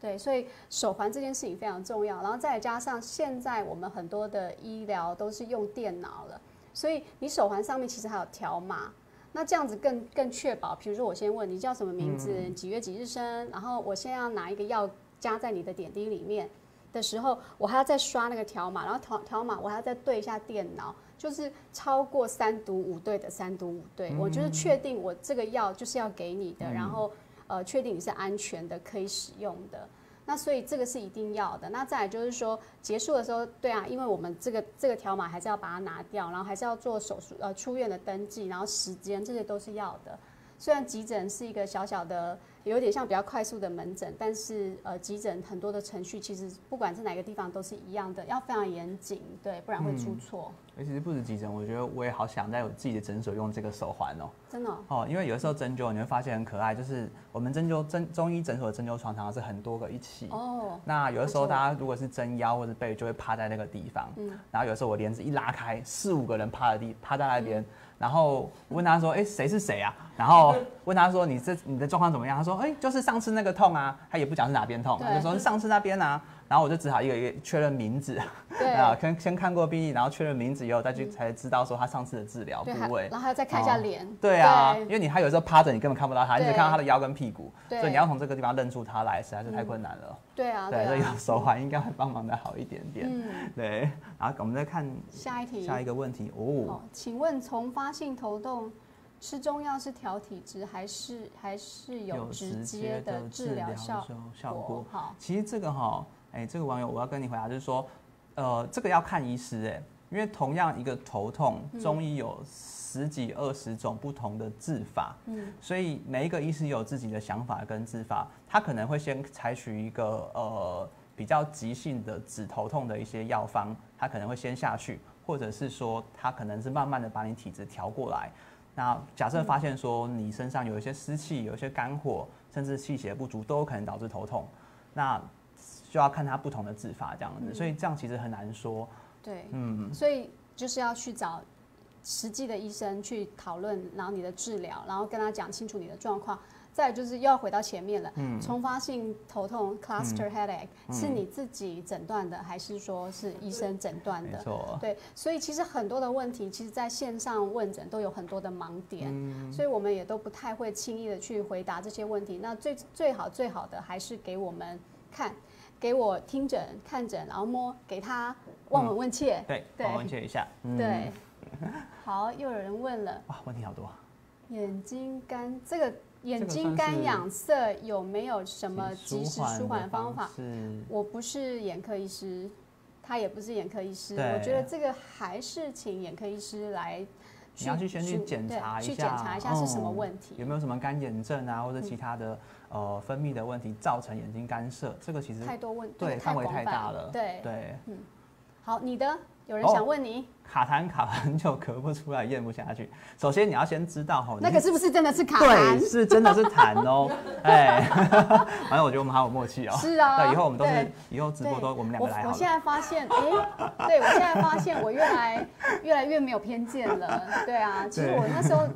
对，所以手环这件事情非常重要，然后再加上现在我们很多的医疗都是用电脑了，所以你手环上面其实还有条码，那这样子更更确保。比如说我先问你叫什么名字，几月几日生，然后我现在要拿一个药加在你的点滴里面的时候，我还要再刷那个条码，然后条条码我还要再对一下电脑，就是超过三读五对的三读五对，我就是确定我这个药就是要给你的，然后呃确定你是安全的可以使用的。那所以这个是一定要的。那再来就是说，结束的时候，对啊，因为我们这个这个条码还是要把它拿掉，然后还是要做手术呃出院的登记，然后时间这些都是要的。虽然急诊是一个小小的，有点像比较快速的门诊，但是呃急诊很多的程序其实不管是哪个地方都是一样的，要非常严谨，对，不然会出错。尤其是不止急诊，我觉得我也好想在我自己的诊所用这个手环哦、真的哦、哦，因为有的时候针灸你会发现很可爱，就是我们针灸针中医诊所的针灸床常常是很多个一起。哦，那有的时候大家如果是针腰或者背，就会趴在那个地方。嗯，然后有时候我帘子一拉开，四五个人趴在地趴在那边，然后我问他说：“哎、谁是谁啊？”然后问他说：“你这你的状况怎么样？”他说：“哎、就是上次那个痛啊。”他也不讲是哪边痛，他对就说上次那边啊。然后我就只好一个一个确认名字，对。啊，先先看过病历，然后确认名字以后，再去才知道说他上次的治疗部位然。后还要再看一下哦。脸。对啊，因为你他有时候趴着，你根本看不到他，你只看到他的腰跟屁股，所以你要从这个地方认出他来，实在是太困难了。对啊，对，所以手环应该会帮忙的好一点点。嗯，对，然后我们再看下一题。下一个问题。哦。哦，，请问从发性头痛吃中药是调体质，还是还是有直接的治疗效效果？好，其实这个哈，哎，这个网友我要跟你回答，就是说，呃，这个要看医师哎，因为同样一个头痛，嗯中医有十几二十种不同的治法，嗯，所以每一个医师有自己的想法跟治法，他可能会先采取一个呃比较急性的止头痛的一些药方，他可能会先下去，或者是说他可能是慢慢的把你体质调过来。那假设发现说你身上有一些湿气、有一些肝火，甚至气血不足，都有可能导致头痛，那就要看他不同的治法这样子。所以这样其实很难说。对，嗯，所以就是要去找实际的医生去讨论，然后你的治疗，然后跟他讲清楚你的状况。再就是又要回到前面了，嗯重发性头痛 （cluster headache）、是你自己诊断的，还是说是医生诊断的？对，所以其实很多的问题，其实在线上问诊都有很多的盲点，所以我们也都不太会轻易的去回答这些问题。那最最好最好的还是给我们看，给我听诊、看诊，然后摸，给他望闻问切。对，对。我问切一下，嗯。对，好，又有人问了，哇，问题好多，眼睛干这个眼睛干是痒涩有没有什么及时舒缓的方法？是我不是眼科医师，他也不是眼科医师，我觉得这个还是请眼科医师来。你要去先去检查一下，去检查一下是什么嗯。问题。有没有什么干眼症啊，或者其他的、呃分泌的问题造成眼睛干涉？这个其实太多问对范围太大了。对，对，好，你的有人哦想问你，卡痰卡很久咳不出来，咽不下去。首先你要先知道哈，那个是不是真的是卡对，是真的是痰哦。哎，反正我觉得我们好有默契哦。是啊对，以后我们都是以后直播都我们两个来。我现在发现，哎、对我现在发现我越来越来越没有偏见了。对啊，其实我那时候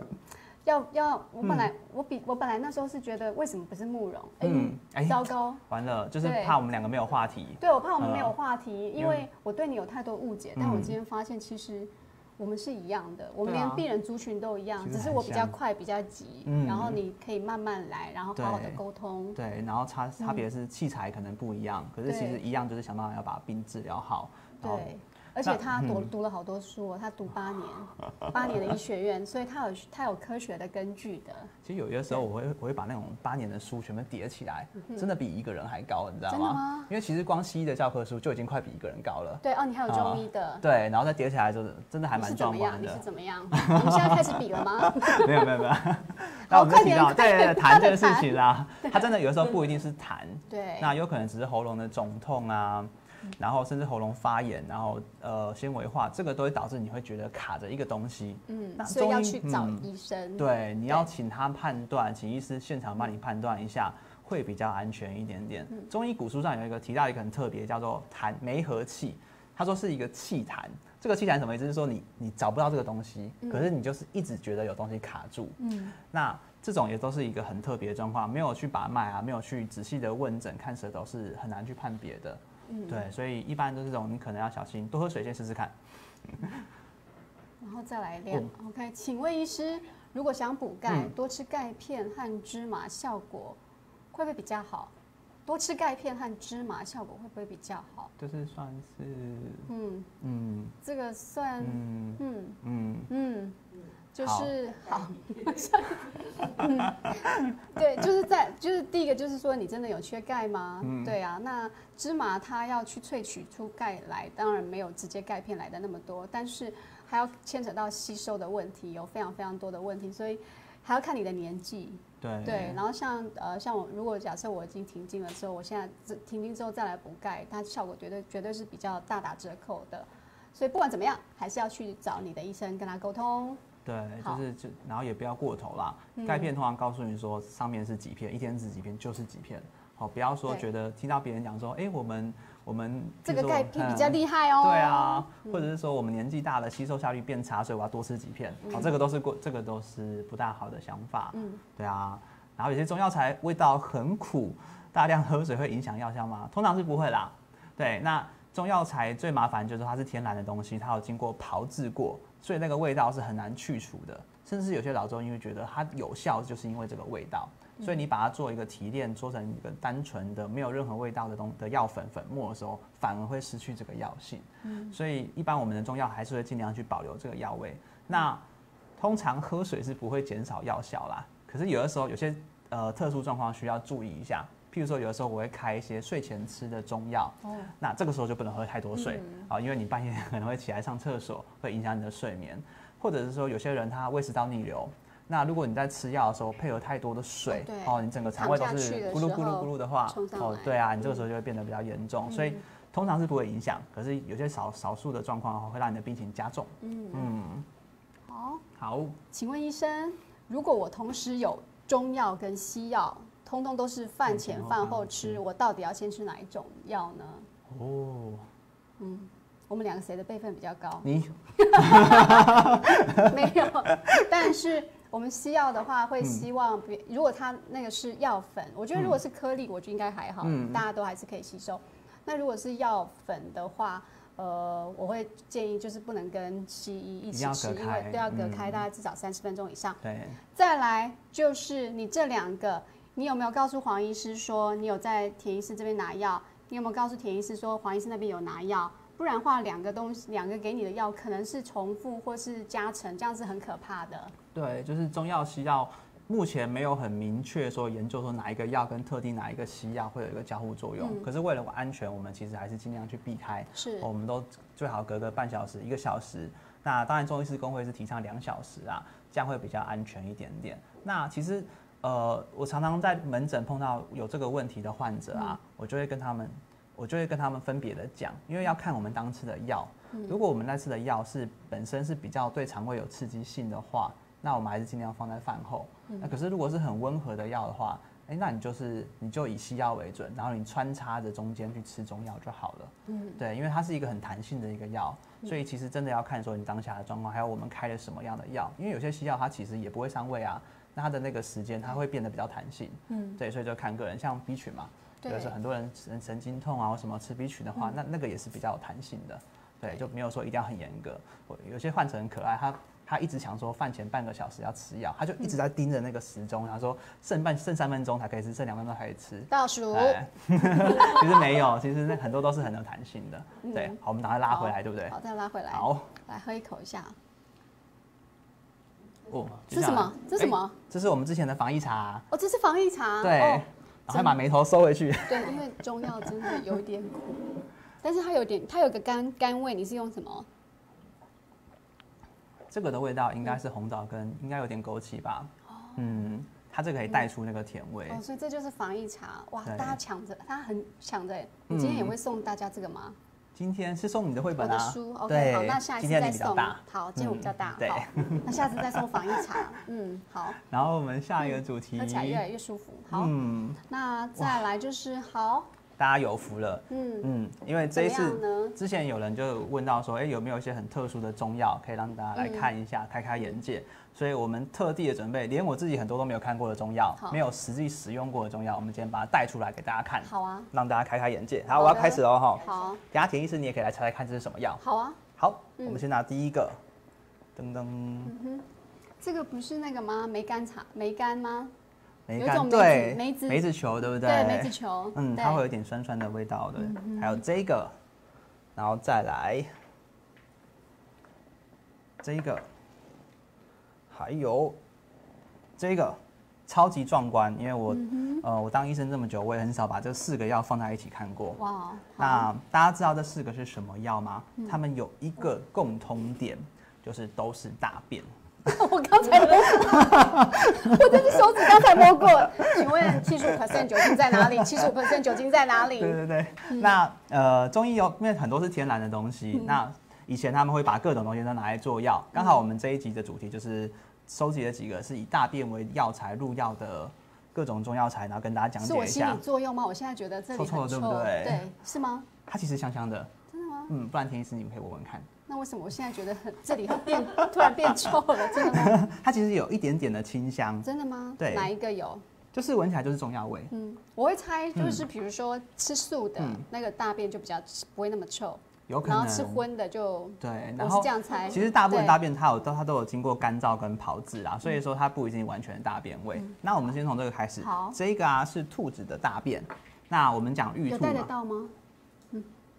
要要，我本来、我比我本来那时候是觉得为什么不是慕容？哎、嗯哎糟糕。完了，就是怕我们两个没有话题。对，我怕我们没有嗯话题，因为我对你有太多误解。但我今天发现，其实我们是一样的，我们连病人族群都一样，只是我比较快、比较急，嗯然后你可以慢慢来，然后好好的沟通。对，然后差差别是器材可能不一样，可是其实一样，就是想办法要把病治疗好。对，而且他读嗯读了好多书哦，他读八年，八年的医学院，所以他有他有科学的根据的。其实有些时候我会我会把那种八年的书全部叠起来，真的比一个人还高，你知道吗吗？因为其实光西医的教科书就已经快比一个人高了。对哦，你还有中医的，对，然后再叠起来就是真的还蛮怎么样？壮观的你是。怎么样？我们现在开始比了吗？没有没有没有。那我们就提到对痰这个事情啦，它真的有的时候不一定是痰，对，那有可能只是喉咙的肿痛啊，然后甚至喉咙发炎，然后呃纤维化，这个都会导致你会觉得卡着一个东西。那嗯，所以要去找嗯医生。对，你要对请他判断，请医师现场帮你判断一下，会比较安全一点点。嗯中医古书上有一个提到一个很特别，叫做痰梅核气，他说是一个气痰。这个气痰什么意思？就是说你你找不到这个东西，可是你就是一直觉得有东西卡住。嗯，那这种也都是一个很特别的状况，没有去把脉啊，没有去仔细的问诊看舌头是很难去判别的。嗯对，所以一般都是这种，你可能要小心，多喝水先试试看。然后再来量。嗯 OK，请问医师，如果想补钙，嗯多吃钙片和芝麻效果会不会比较好？多吃钙片和芝麻效果会不会比较好？就是算是，嗯，嗯这个算，嗯嗯嗯，嗯，就是好，嗯，对，就是在就是第一个就是说你真的有缺钙吗？嗯对啊，那芝麻它要去萃取出钙来，当然没有直接钙片来的那么多，但是还要牵扯到吸收的问题，有非常非常多的问题，所以还要看你的年纪。对对，然后像呃像我如果假设我已经停经了之后，我现在这停经之后再来补钙，它效果绝对绝对是比较大打折扣的。所以不管怎么样，还是要去找你的医生跟他沟通。对，就是就然后也不要过头啦。嗯钙片通常告诉你说上面是几片，一天吃几片就是几片。好，不要说对觉得听到别人讲说，哎，我们我们这个钙片比较嗯厉害哦。对啊，或者是说我们年纪大了，吸收效率变差，所以我要多吃几片。好，这个都是过，这个都是不大好的想法。嗯，对啊。然后有些中药材味道很苦，大量喝水会影响药效吗？通常是不会啦。对，那中药材最麻烦就是它是天然的东西，它有经过炮制过，所以那个味道是很难去除的。甚至有些老中医会觉得它有效，就是因为这个味道。所以你把它做一个提炼，做成一个单纯的没有任何味道的东的药粉粉末的时候，反而会失去这个药性。所以一般我们的中药还是会尽量去保留这个药味。那通常喝水是不会减少药效啦，可是有的时候有些呃特殊状况需要注意一下。譬如说，有的时候我会开一些睡前吃的中药，哦，那这个时候就不能喝太多水嗯。啊、因为你半夜可能会起来上厕所，会影响你的睡眠。或者是说，有些人他胃食道逆流，那如果你在吃药的时候配合太多的水哦，你整个肠胃都是咕噜咕噜咕噜的话哦对啊，你这个时候就会变得比较严重。所以嗯通常是不会影响，可是有些少少数的状况哦会让你的病情加重。嗯，嗯，好，好，请问医生，如果我同时有中药跟西药，通通都是饭前饭后吃，我到底要先吃哪一种？药呢？哦，嗯，我们两个谁的辈分比较高？你。没有，但是我们西药的话，会希望别，如果它那个是药粉，我觉得如果是颗粒，我觉得应该还好，嗯大家都还是可以吸收。那如果是药粉的话，呃，我会建议就是不能跟西医一起吃，因为都要隔开，嗯。大概至少三十分钟以上。对，再来就是你这两个，你有没有告诉黄医师说你有在田医师这边拿药？你有没有告诉田医师说黄医师那边有拿药？不然的话，两个东西，两个给你的药可能是重复或是加成，这样是很可怕的。对，就是中药西药，目前没有很明确说研究说哪一个药跟特定哪一个西药会有一个交互作用。嗯可是为了安全，我们其实还是尽量去避开。是我们都最好隔个半小时、一个小时。那当然，中医师工会是提倡两小时啊，这样会比较安全一点点。那其实，呃，我常常在门诊碰到有这个问题的患者啊，我就会跟他们，我就会跟他们分别的讲，因为要看我们当吃的药。如果我们那次的药是本身是比较对肠胃有刺激性的话，那我们还是尽量放在饭后。那可是如果是很温和的药的话，哎、那你就是你就以西药为准，然后你穿插着中间去吃中药就好了。嗯，对，因为它是一个很弹性的一个药，所以其实真的要看说你当下的状况，还有我们开了什么样的药。因为有些西药它其实也不会伤胃啊，那它的那个时间它会变得比较弹性。嗯，对，所以就看个人，像 B 群嘛，有的时候很多人神神经痛啊或什么吃 B 群的话，那那个也是比较有弹性的。对，就没有说一定要很严格。我有些患者很可爱，他他一直想说饭前半个小时要吃药，他就一直在盯着那个时钟，他说剩半剩三分钟才可以吃，剩两分钟才可以吃。倒数。哎，其实没有，其实那很多都是很有弹性的。对，好，我们把它拉回来，对不对？嗯好，再拉回来。好，来喝一口一下。哦，这是什么？这是什么？哎这是我们之前的防疫茶，哦，这是防疫茶。对，哦然后把眉头收回去。对，因为中药真的有一点苦，但是它有点，它有个甘甘味。你是用什么？这个的味道应该是红枣跟应该有点枸杞吧。嗯，它这个可以带出那个甜味。哦，所以这就是防疫茶。哇，大家抢着，它很抢着。你今天也会送大家这个吗？今天是送你的绘我本啊。的书，OK，好，那下一次今天再送。好，今天我比较大嗯，对，那下次再送防疫茶。嗯，好，然后我们下一个主题，喝起来越来越舒服。好，嗯，那再来就是好，大家有福了。嗯，嗯，因为这一次呢？之前有人就问到说，哎、有没有一些很特殊的中药可以让大家来看一嗯下，开开眼界？所以我们特地的准备，连我自己很多都没有看过的中药好，没有实际使用过的中药，我们今天把它带出来给大家看，好啊，让大家开开眼界。好，好我要开始喽哈。好，等下田医师你也可以来猜猜看这是什么药。好啊。好，嗯我们先拿第一个，噔噔，这个不是那个吗？梅干茶，梅干吗？梅干对梅子梅子球对不对？对，梅子球。嗯，它会有点酸酸的味道的。还有这个，然后再来这个，还有这个超级壮观，因为我、嗯呃我当医生这么久，我也很少把这四个药放在一起看过。哇，那大家知道这四个是什么药吗？嗯它们有一个共通点，就是都是大便。我刚才摸过，我这只手指刚才摸过。请问七十五 percent 酒精在哪里？七十五 percent 酒精在哪里？对对对，嗯那呃，中医有因为很多是天然的东西，那以前他们会把各种东西都拿来做药。刚好我们这一集的主题就是收集了几个是以大便为药材入药的各种中药材，然后跟大家讲解一下是我心理。作用吗？我现在觉得这里很臭臭的对不对对，是吗？它其实香香的，真的吗？嗯，不然田医师你们可以闻闻看。那为什么我现在觉得很这里会变突然变臭了？真的吗？它其实有一点点的清香，真的吗？对哪一个有？就是闻起来就是中药味。嗯，我会猜就是比如说吃素的嗯那个大便就比较不会那么臭，有可能然后吃荤的就对，我然后是这样猜。其实大部分大便它有都它都有经过干燥跟炮制啊，所以说它不一定完全的大便味。那我们先从这个开始，嗯好这个啊是兔子的大便。那我们讲玉兔有带得嘛，到吗？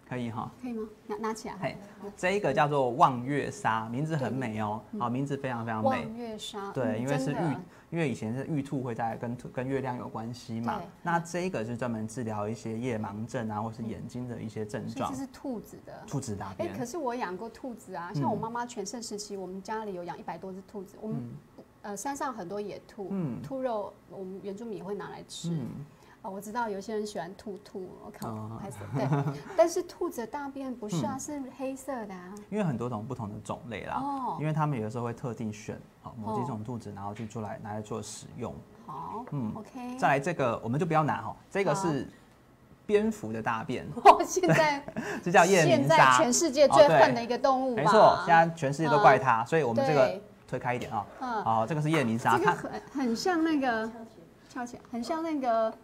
可以哈。可以吗？拿拿起来。嘿，这一个叫做望月砂，名字很美哦，好，名字非常非常美望。月砂，对，嗯因为是玉，因为以前是玉兔会在跟兔跟月亮有关系嘛。那这一个是专门治疗一些夜盲症啊，或是眼睛的一些症状这。是兔子的。兔子大哎、可是我养过兔子啊，嗯像我妈妈全盛时期，我们家里有养一百多只兔子。我们、呃山上很多野兔，嗯兔肉我们原住民也会拿来吃。我知道有些人喜欢兔兔，我靠哦，拍死、对。但是兔子的大便不是啊，嗯是黑色的啊。因为很多种不同的种类啦，哦因为他们有的时候会特定选好某几种兔子，然后去做来拿来做使用。好，嗯，OK。再来这个我们就不要拿哈，这个是蝙蝠的大便，哦，现在这叫夜现在明砂。全世界最恨的一个动物吧？没错，现在全世界都怪它，所以我们这个推开一点啊。嗯好，这个是夜明砂，这个很很像那个翘起来，很像那个，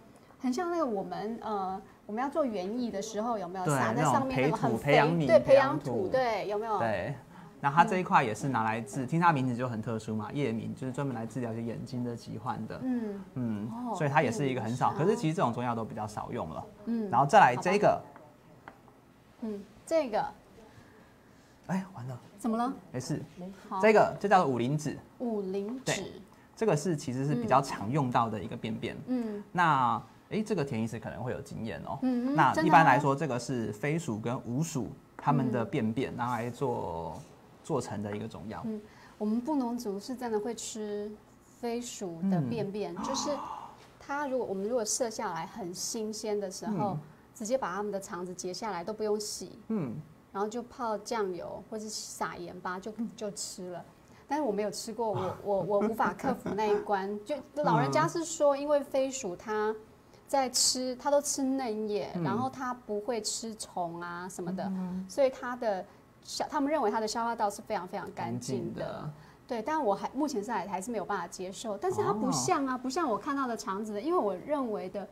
很像那个我们呃，我们要做园艺的时候有没有对撒在上面那个培土很肥培养皿对培培养土对有没有？对。那它这一块也是拿来治，听它名字就很特殊嘛，夜明就是专门来治疗一些眼睛的疾患的。嗯嗯，哦所以它也是一个很少，可是其实这种中药都比较少用了。嗯然后再来这个，嗯，这个哎，完了，怎么了？没事，好，这个这叫做五灵子，五灵对脂，这个是其实是比较常用到的一个便便。嗯那哎，这个田医师可能会有经验哦。嗯，那一般来说，这个是飞鼠跟鼯鼠它们的便便拿来做做成的一个中药。嗯我们布农族是真的会吃飞鼠的嗯便便，就是它如果我们如果射下来很新鲜的时候，嗯直接把它们的肠子截下来都不用洗，嗯，然后就泡酱油或者撒盐巴就就吃了。但是我没有吃过，我 我我无法克服那一关。就 老人家是说，因为飞鼠它在吃，它都吃嫩叶，嗯。然后它不会吃虫啊什么的，所以它的消，他们认为它的消化道是非常非常干净的。对，但我还目前是还还是没有办法接受，但是它不哦。像啊，不像我看到的肠子的，因为我认为的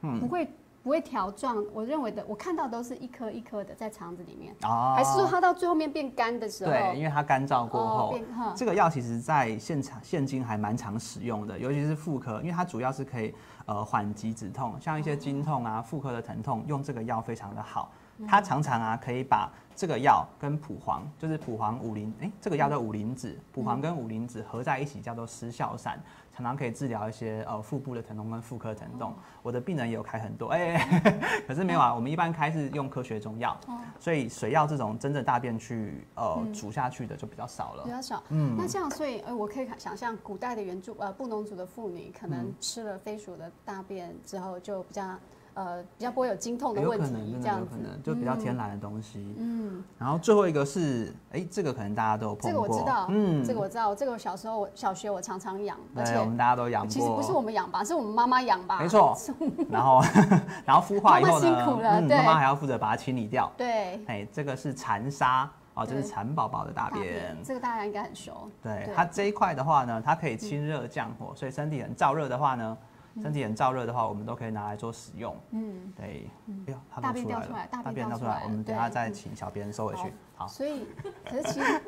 嗯。不会、不会条状，我认为的我看到都是一颗一颗的在肠子里面，哦，还是说它到最后面变干的时候，对，因为它干燥过哦后，变哈这个药其实在现场现今还蛮常使用的，尤其是妇科，因为它主要是可以呃缓急止痛，像一些经痛啊、妇科的疼痛，用这个药非常的好。它常常啊可以把这个药跟蒲黄，就是蒲黄五灵，哎、这个药叫五灵子，蒲黄跟五灵子合在一起叫做失效散，常常可以治疗一些呃腹部的疼痛跟妇科疼痛。我的病人也有开很多，哎、可是没有啊，我们一般开是用科学中药，所以水药这种真正大便去呃煮下去的就比较少了比。较少。嗯那这样，所以呃，我可以想象古代的原住呃布农族的妇女，可嗯能吃了飞鼠的大便之后，就比较呃比较不会有经痛的问题，这样子的有可能，就比较天然的东西。嗯，然后最后一个是，哎，这个可能大家都有碰这个，我知道，嗯，这个我知道，这个我小时候我小学我常常养，而且，我且们大家都养过。其实不是我们养吧，是我们妈妈养吧，没错。然后 然后孵化以后呢，妈妈辛苦了对。妈妈还要负责把它清理掉。对，哎，这个是蚕沙哦，这是对蚕宝宝的大大便便。这个大家应该很熟，对对。它这一块的话呢，它可以清热降火，所以身体很燥热的话呢，身体很燥热的话，我们都可以拿来做使用。嗯，对，哎呦，它大都出来便掉出来了，大便掉掉出来，我们等下再请小编收回去。好，所以可是其实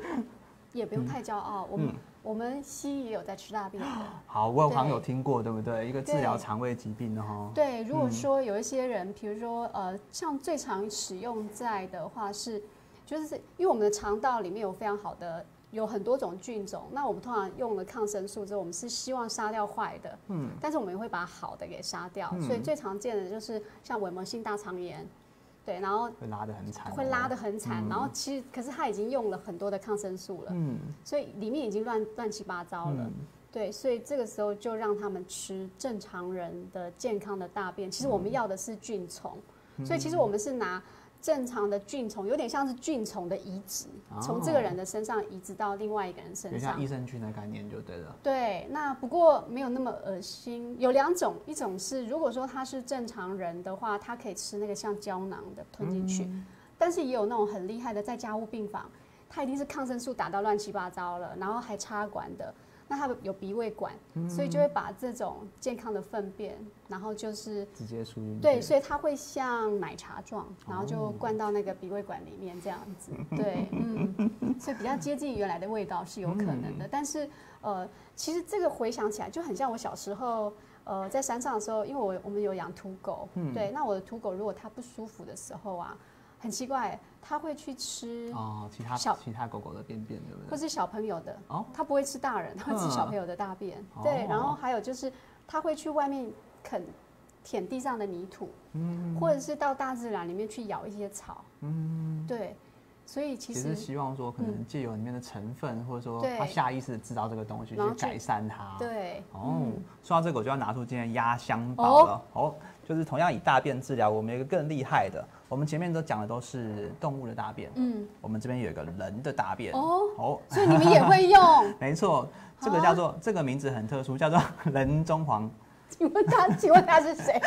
也不用太骄傲，我们嗯。我们西医也有在吃大便的。好，我有好像对有听过，对不对？一个治疗对肠胃疾病的哈。对，如果嗯。说有一些人，比如说呃，像最常使用在的话是，就是因为我们的肠道里面有非常好的有很多种菌种，那我们通常用了抗生素之后，我们是希望杀掉坏的，嗯，但是我们也会把好的给杀掉，嗯。所以最常见的就是像伪膜性大肠炎，对，然后会拉得很惨哦，会拉得很惨，嗯。然后其实可是他已经用了很多的抗生素了，嗯，所以里面已经乱乱七八糟了。嗯。对，所以这个时候就让他们吃正常人的健康的大便。其实我嗯们要的是菌虫，所以其实我们是拿正常的菌虫，有点像是菌虫的移植，从这个人的身上移植到另外一个人身上像益。生菌的概念就对了。对，那不过没有那么恶心。有两种，一种是如果说他是正常人的话，他可以吃那个像胶囊的吞进去，但是也有那种很厉害的，在家务病房，他一定是抗生素打到乱七八糟了，然后还插管的。那它有鼻胃管，所以就会把这种健康的粪便，然后就是直接输进去。对，所以它会像奶茶状，然后就灌到那个鼻胃管里面这样子。对，嗯，所以比较接近原来的味道是有可能的。但是呃，其实这个回想起来就很像我小时候。呃，在山上的时候，因为我我们有养土狗，对，那我的土狗如果它不舒服的时候啊，很奇怪，它会去吃哦，其他小其他狗狗的便便对不对？或是小朋友的，哦它不会吃大人，它会吃嗯小朋友的大便。哦对，然后还有就是它会去外面啃舔地上的泥土，嗯或者是到大自然里面去咬一些草。嗯，对，所以其其实实希望说，可能借由里面的成分，或者说对他下意识地知道这个东西，去去改善它。对哦，说到这个，我就要拿出今天压箱宝了。哦，就是同样以大便治疗，我们有一个更厉害的。我们前面都讲的都是动物的大便，嗯，我们这边有一个人的大便。哦，哦，所以你们也会用 没错，这个叫做这个名字很特殊，叫做 人中黄请问他，请问他是谁？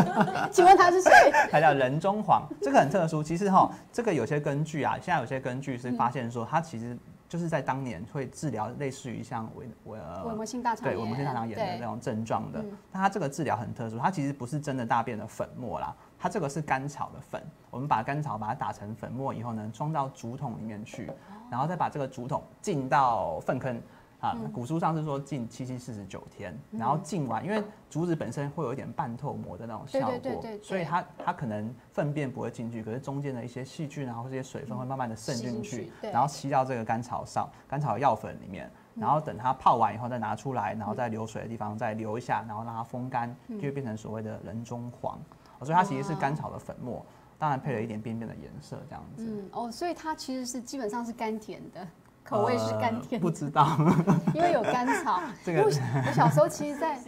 请问他是谁？他叫人中黄，这个很特殊。其实哈，这个有些根据啊，现在有些根据是发现说，它其实就是在当年会治疗类似于像维维维膜性大肠炎，对维膜性大肠炎的那种症状的。但它这个治疗很特殊，它其实不是真的大便的粉末啦，它这个是甘草的粉。我们把甘草把它打成粉末以后呢，装到竹筒里面去，然后再把这个竹筒浸到粪坑。啊，古书上是说浸七七四十九天，然后浸完，因为竹子本身会有一点半透膜的那种效果，所以它它可能粪便不会进去，可是中间的一些细菌啊或这些水分会慢慢的渗进去，然后吸到这个甘草上甘草药粉里面，然后等它泡完以后再拿出来，然后在流水的地方再流一下，然后让它风干，就会变成所谓的人中黄。所以它其实是甘草的粉末，当然配了一点边边的颜色这样子。嗯哦，所以它其实是基本上是甘甜的。口味是甘甜，不知道，因为有甘草。这个我小时候其实，在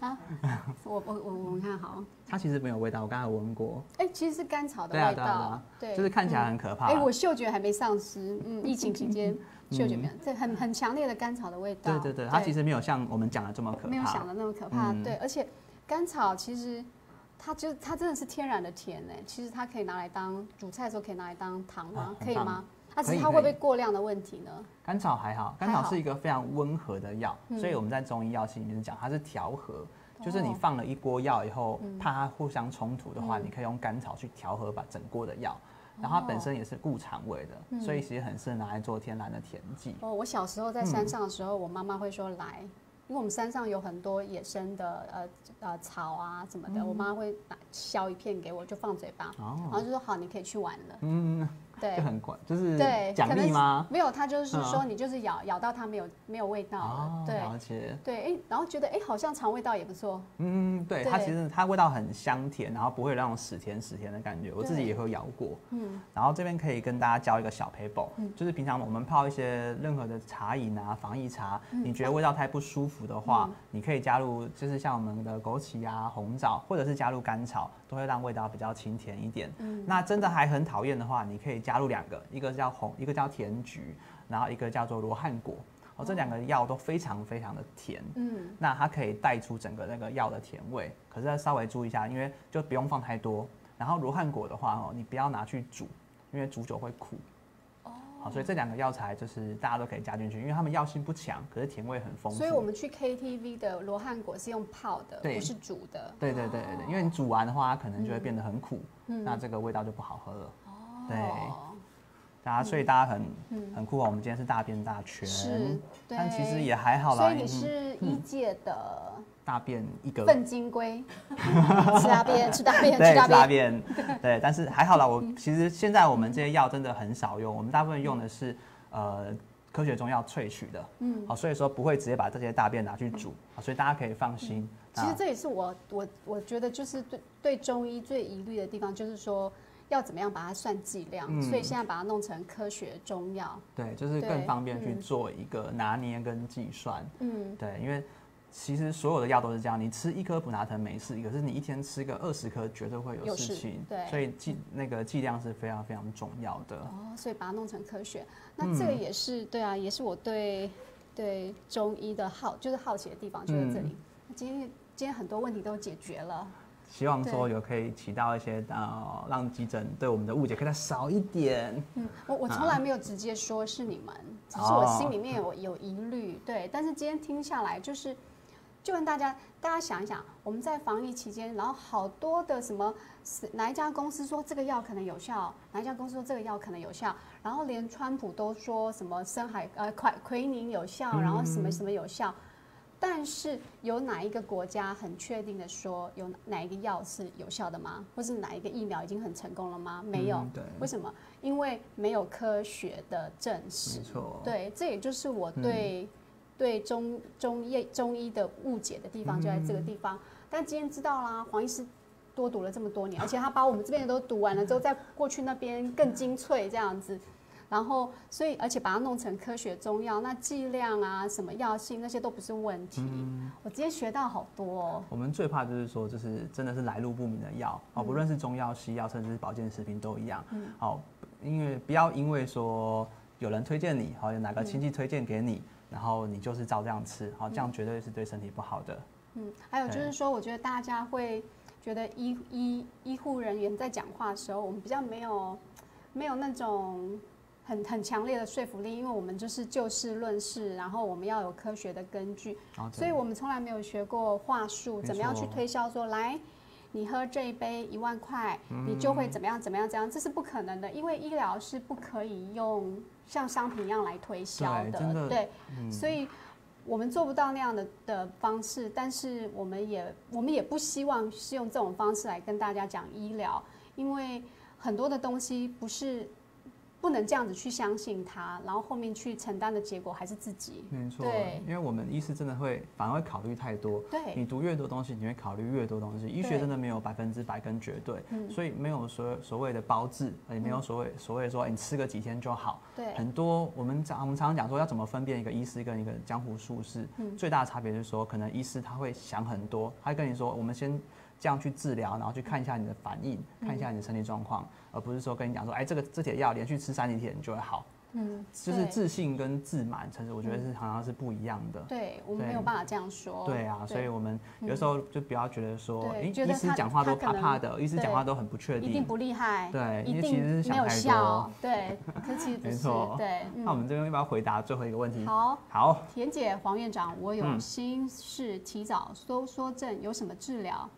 啊，我我我闻看好，它其实没有味道，我刚才闻过。哎，其实是甘草的味道，对，就是看起来很可怕。哎，我嗅觉还没丧失，嗯，疫情期间嗅觉没有，这很很强烈的甘草的味道。对对对，它其实没有像我们讲的这么可怕，没有想的那么可怕。对，而且甘草其实它就它真的是天然的甜诶，其实它可以拿来当煮菜的时候可以拿来当糖吗？可以吗？那是它会不会过量的问题呢？甘草还好，甘草是一个非常温和的药，所以我们在中医药系里面讲它是调和，就是你放了一锅药以后，怕它互相冲突的话，你可以用甘草去调和，把整锅的药。然后它本身也是固肠胃的，所以其实很适合拿来做天然的甜剂。哦，我小时候在山上的时候，我妈妈会说来，因为我们山上有很多野生的呃呃草啊什么的，我妈会削一片给我，就放嘴巴，然后就说好，你可以去玩了。嗯。对，就很管，就是对奖励吗？没有，他就是说你就是咬咬到它没有没有味道，哦对，而且对，哎，然后觉得哎好像尝味道也不错，嗯，对，它其实它味道很香甜，然后不会有那种死甜死甜的感觉，我自己也会咬过，嗯，然后这边可以跟大家教一个小 paper，就是平常我们泡一些任何的茶饮啊，防疫茶，你觉得味道太不舒服的话，你可以加入就是像我们的枸杞啊、红枣，或者是加入甘草，都会让味道比较清甜一点。嗯，那真的还很讨厌的话，你可以。加入两个，一个叫红，一个叫甜菊，然后一个叫做罗汉果。哦，这两个药都非常非常的甜。嗯，那它可以带出整个那个药的甜味。可是要稍微注意一下，因为就不用放太多。然后罗汉果的话，哦，你不要拿去煮，因为煮久会苦。哦，好，所以这两个药材就是大家都可以加进去，因为它们药性不强，可是甜味很丰富。所以我们去 KTV 的罗汉果是用泡的，不是煮的。对对对对对，因为你煮完的话，它可能就会变得很苦，那这个味道就不好喝了。对，大家所以大家很很酷哦。我们今天是大便大全，是，但其实也还好啦。所以你是一届的大便一个粪金龟，吃大便吃大便吃大便，对，但是还好啦。我其实现在我们这些药真的很少用，我们大部分用的是呃科学中药萃取的，嗯，好，所以说不会直接把这些大便拿去煮，所以大家可以放心。其实这也是我我我觉得就是对对中医最疑虑的地方，就是说。要怎么样把它算剂量？所以现在把它弄成科学中药。对，就是更方便去做一个拿捏跟计算。嗯，对，因为其实所有的药都是这样，你吃一颗普拿疼没事，可是你一天吃个二十颗，绝对会有事情。对，所以剂那个剂量是非常非常重要的。哦，所以把它弄成科学，那这个也是对啊，也是我对对中医的好，就是好奇的地方就在这里。今天今天很多问题都解决了。希望说有可以起到一些呃，让急诊对我们的误解可以再少一点。嗯，我我从来没有直接说是你们，只是我心里面有有疑虑。对，但是今天听下来，就是就问大家大家想一想，我们在防疫期间，然后好多的什么哪一家公司说这个药可能有效，哪一家公司说这个药可能有效，然后连川普都说什么深海呃奎奎宁有效，然后什么什么有效。但是有哪一个国家很确定的说有哪一个药是有效的吗？或是哪一个疫苗已经很成功了吗？没有。对。为什么？因为没有科学的证实。没错。对，这也就是我对对中中医中医的误解的地方，就在这个地方。但今天知道啦，黄医师多读了这么多年，而且他把我们这边的都读完了之后，再过去那边更精粹这样子。然后，所以而且把它弄成科学中药，那剂量啊、什么药性那些都不是问题。我今天学到好多哦。我们最怕就是说，就是真的是来路不明的药哦，不论是中药、西药，甚至是保健食品都一样。嗯。好，因为不要因为说有人推荐你，好有哪个亲戚推荐给你，然后你就是照这样吃，好这样绝对是对身体不好的。嗯，还有就是说，我觉得大家会觉得医医医护人员在讲话的时候，我们比较没有没有那种很很强烈的说服力，因为我们就是就事论事，然后我们要有科学的根据，哦所以我们从来没有学过话术，怎么样去推销说来。你喝这一杯一万块，你就会怎么样怎么样怎样，这是不可能的，因为医疗是不可以用像商品一样来推销的对，嗯所以我们做不到那样的的方式，但是我们也我们也不希望是用这种方式来跟大家讲医疗，因为很多的东西不是不能这样子去相信他，然后后面去承担的结果还是自己。没错对，因为我们医师真的会反而会考虑太多。对你读越多东西，你会考虑越多东西。医学真的没有百分之百跟绝对，嗯所以没有所所谓的包治，也没有所谓所谓说哎你吃个几天就好。对很多我们讲我们常常讲说要怎么分辨一个医师跟一个江湖术士，嗯最大的差别就是说，可能医师他会想很多，他会跟你说我们先这样去治疗，然后去看一下你的反应，看一下你的身体状况，而不是说跟你讲说，哎，这个这帖药连续吃三几天你就会好。嗯，就是自信跟自满，其实我觉得是好像是不一样的。对我们对没有办法这样说。对啊，所以我们有时候就不要觉得说，对诶医师讲话都怕怕的，医师讲话都很不确定。一定不厉害，对因一为其实是定没有想太效多，对，可其实没错，对，那我们这边要不要回答最后一个问题？好。好，田姐，黄院长，我有嗯心室提早收缩症，有什么治疗？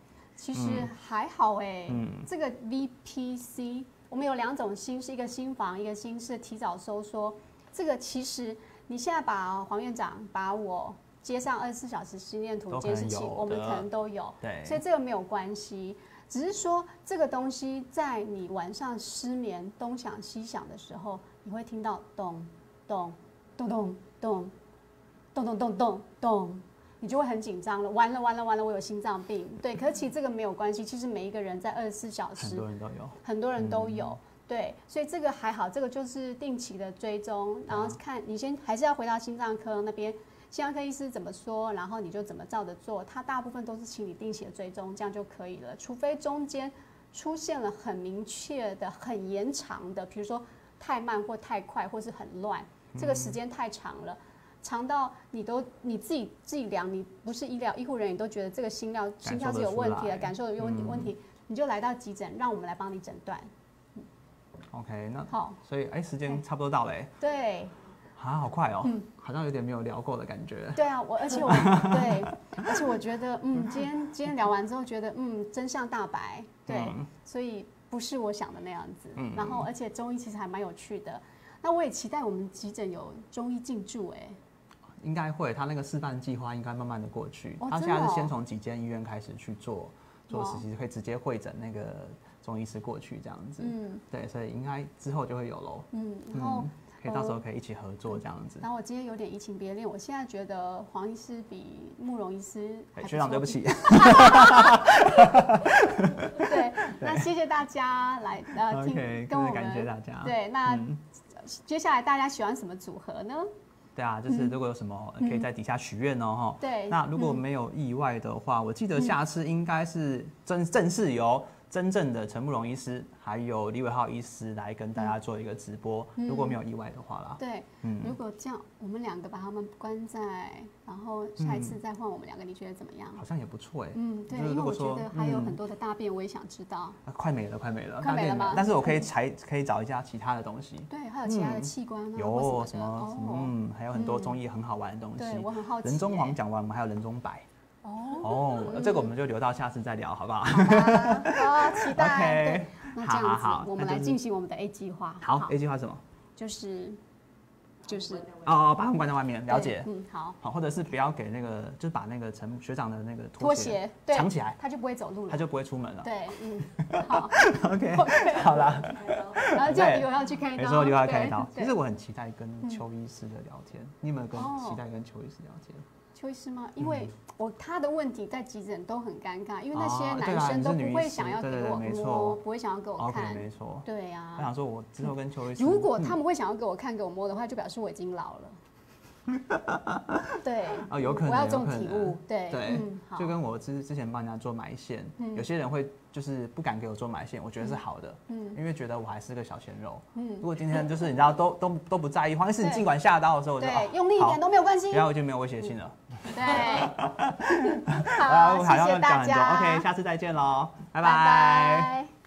其实嗯。还好哎、嗯。这个 VPC 我们有两种心是，一个心房，一个心室提早收缩。这个其实你现在把黄院长把我接上二十四小时心电图监视器，我们可能都有，对，所以这个没有关系。只是说这个东西在你晚上失眠东想西想的时候，你会听到咚咚咚咚咚咚咚咚咚咚，你就会很紧张了。完了完了完了，我有心脏病。对，可是其实这个没有关系。其实每一个人在二十四小很时，多人都有。很多人都嗯有。对，所以这个还好，这个就是定期的追踪，然后嗯看你先还是要回到心脏科那边，心脏科医师怎么说，然后你就怎么照着做。他大部分都是请你定期的追踪，这样就可以了。除非中间出现了很明确的、很延长的，比如说太慢或太快，或是很乱，这个时间太长了。长到你都你自己自己量，你不是医疗医护人员，你都觉得这个心跳心跳是有问题的，感感受有问题嗯。问题，你就来到急诊，让我们来帮你诊断。OK，那好，所以哎，时间差不多到了哎，对啊，好快哦嗯，好像有点没有聊过的感觉。对啊，我而且我 对，而且我觉得嗯，今天今天聊完之后觉得嗯，真相大白，对，嗯。所以不是我想的那样子。嗯。然后而且中医其实还蛮有趣的，那我也期待我们急诊有中医进驻，哎，应该会，他那个示范计划应该慢慢的过去。哦他现在是先从几间医院开始去做做实习，会直接会诊那个中医师过去这样子。嗯对，所以应该之后就会有喽。嗯，然后。嗯，可以到时候可以一起合作这样子。然后我今天有点移情别恋，我现在觉得黄医师比慕容医师学长，对不起。对，那谢谢大家来呃听跟我们感谢大家。对，那嗯接下来大家喜欢什么组合呢？对啊，就是如果有什么可以在底下许愿哦对。那如果没有意外的话，我记得下次应该是正正式由真正的陈慕容医师还有李伟浩医师来跟大家做一个直播。嗯如果没有意外的话啦，对，嗯如果这样，我们两个把他们关在，然后下一次再换我们两个，你觉得怎么样？好像也不错哎。嗯，对，就是因为我觉如果说得还有嗯很多的大便，我也想知道。啊快没了，快没了，快没了吗但是我可以才可以找一下其他的东西，对，还有其他的嗯器官啊，有什么什么，哦，嗯，还有很多综艺很好玩的东西。对我很好奇耶。人中黄讲完，我们还有人中白哦，哦，这个我们就留到下次再聊，好不好？好吧，好期待。OK，那这样好我们来进行我们的 A 计划。好，A 计划什么？就是就是哦，把他们关在外面，了解。嗯，好，好，或者是不要给那个，就是把那个陈学长的那个拖鞋对藏起来，他就不会走路了。他就不会出门了。对，嗯，好，OK，好啦，然后叫你又要去开刀，没错，就要开刀。对其实我很期待跟邱医师的聊天，你有没有跟哦期待跟邱医师聊天？邱医师吗？因为我他的问题在急诊都很尴尬，因为那些男生都不会想要给我摸，不会想要给我看。没错。对呀、我想说，我之后跟邱医师，如果他嗯们会想要给我看、给我摸的话，就表示我已经老了。对，哦，有可能，我要这种有可能。体悟，对对，嗯就跟我之之前帮人家做埋线，嗯。有些人会就是不敢给我做埋线，我觉得是好的，嗯。因为觉得我还是个小鲜肉。嗯。如嗯，果今天就是你知道都都都不在意，黄医师你对。尽管下刀的时候，我就用力一点都没有关系，然后我就没有威胁性了。对，好，谢谢大家，OK，下次再见喽，拜拜拜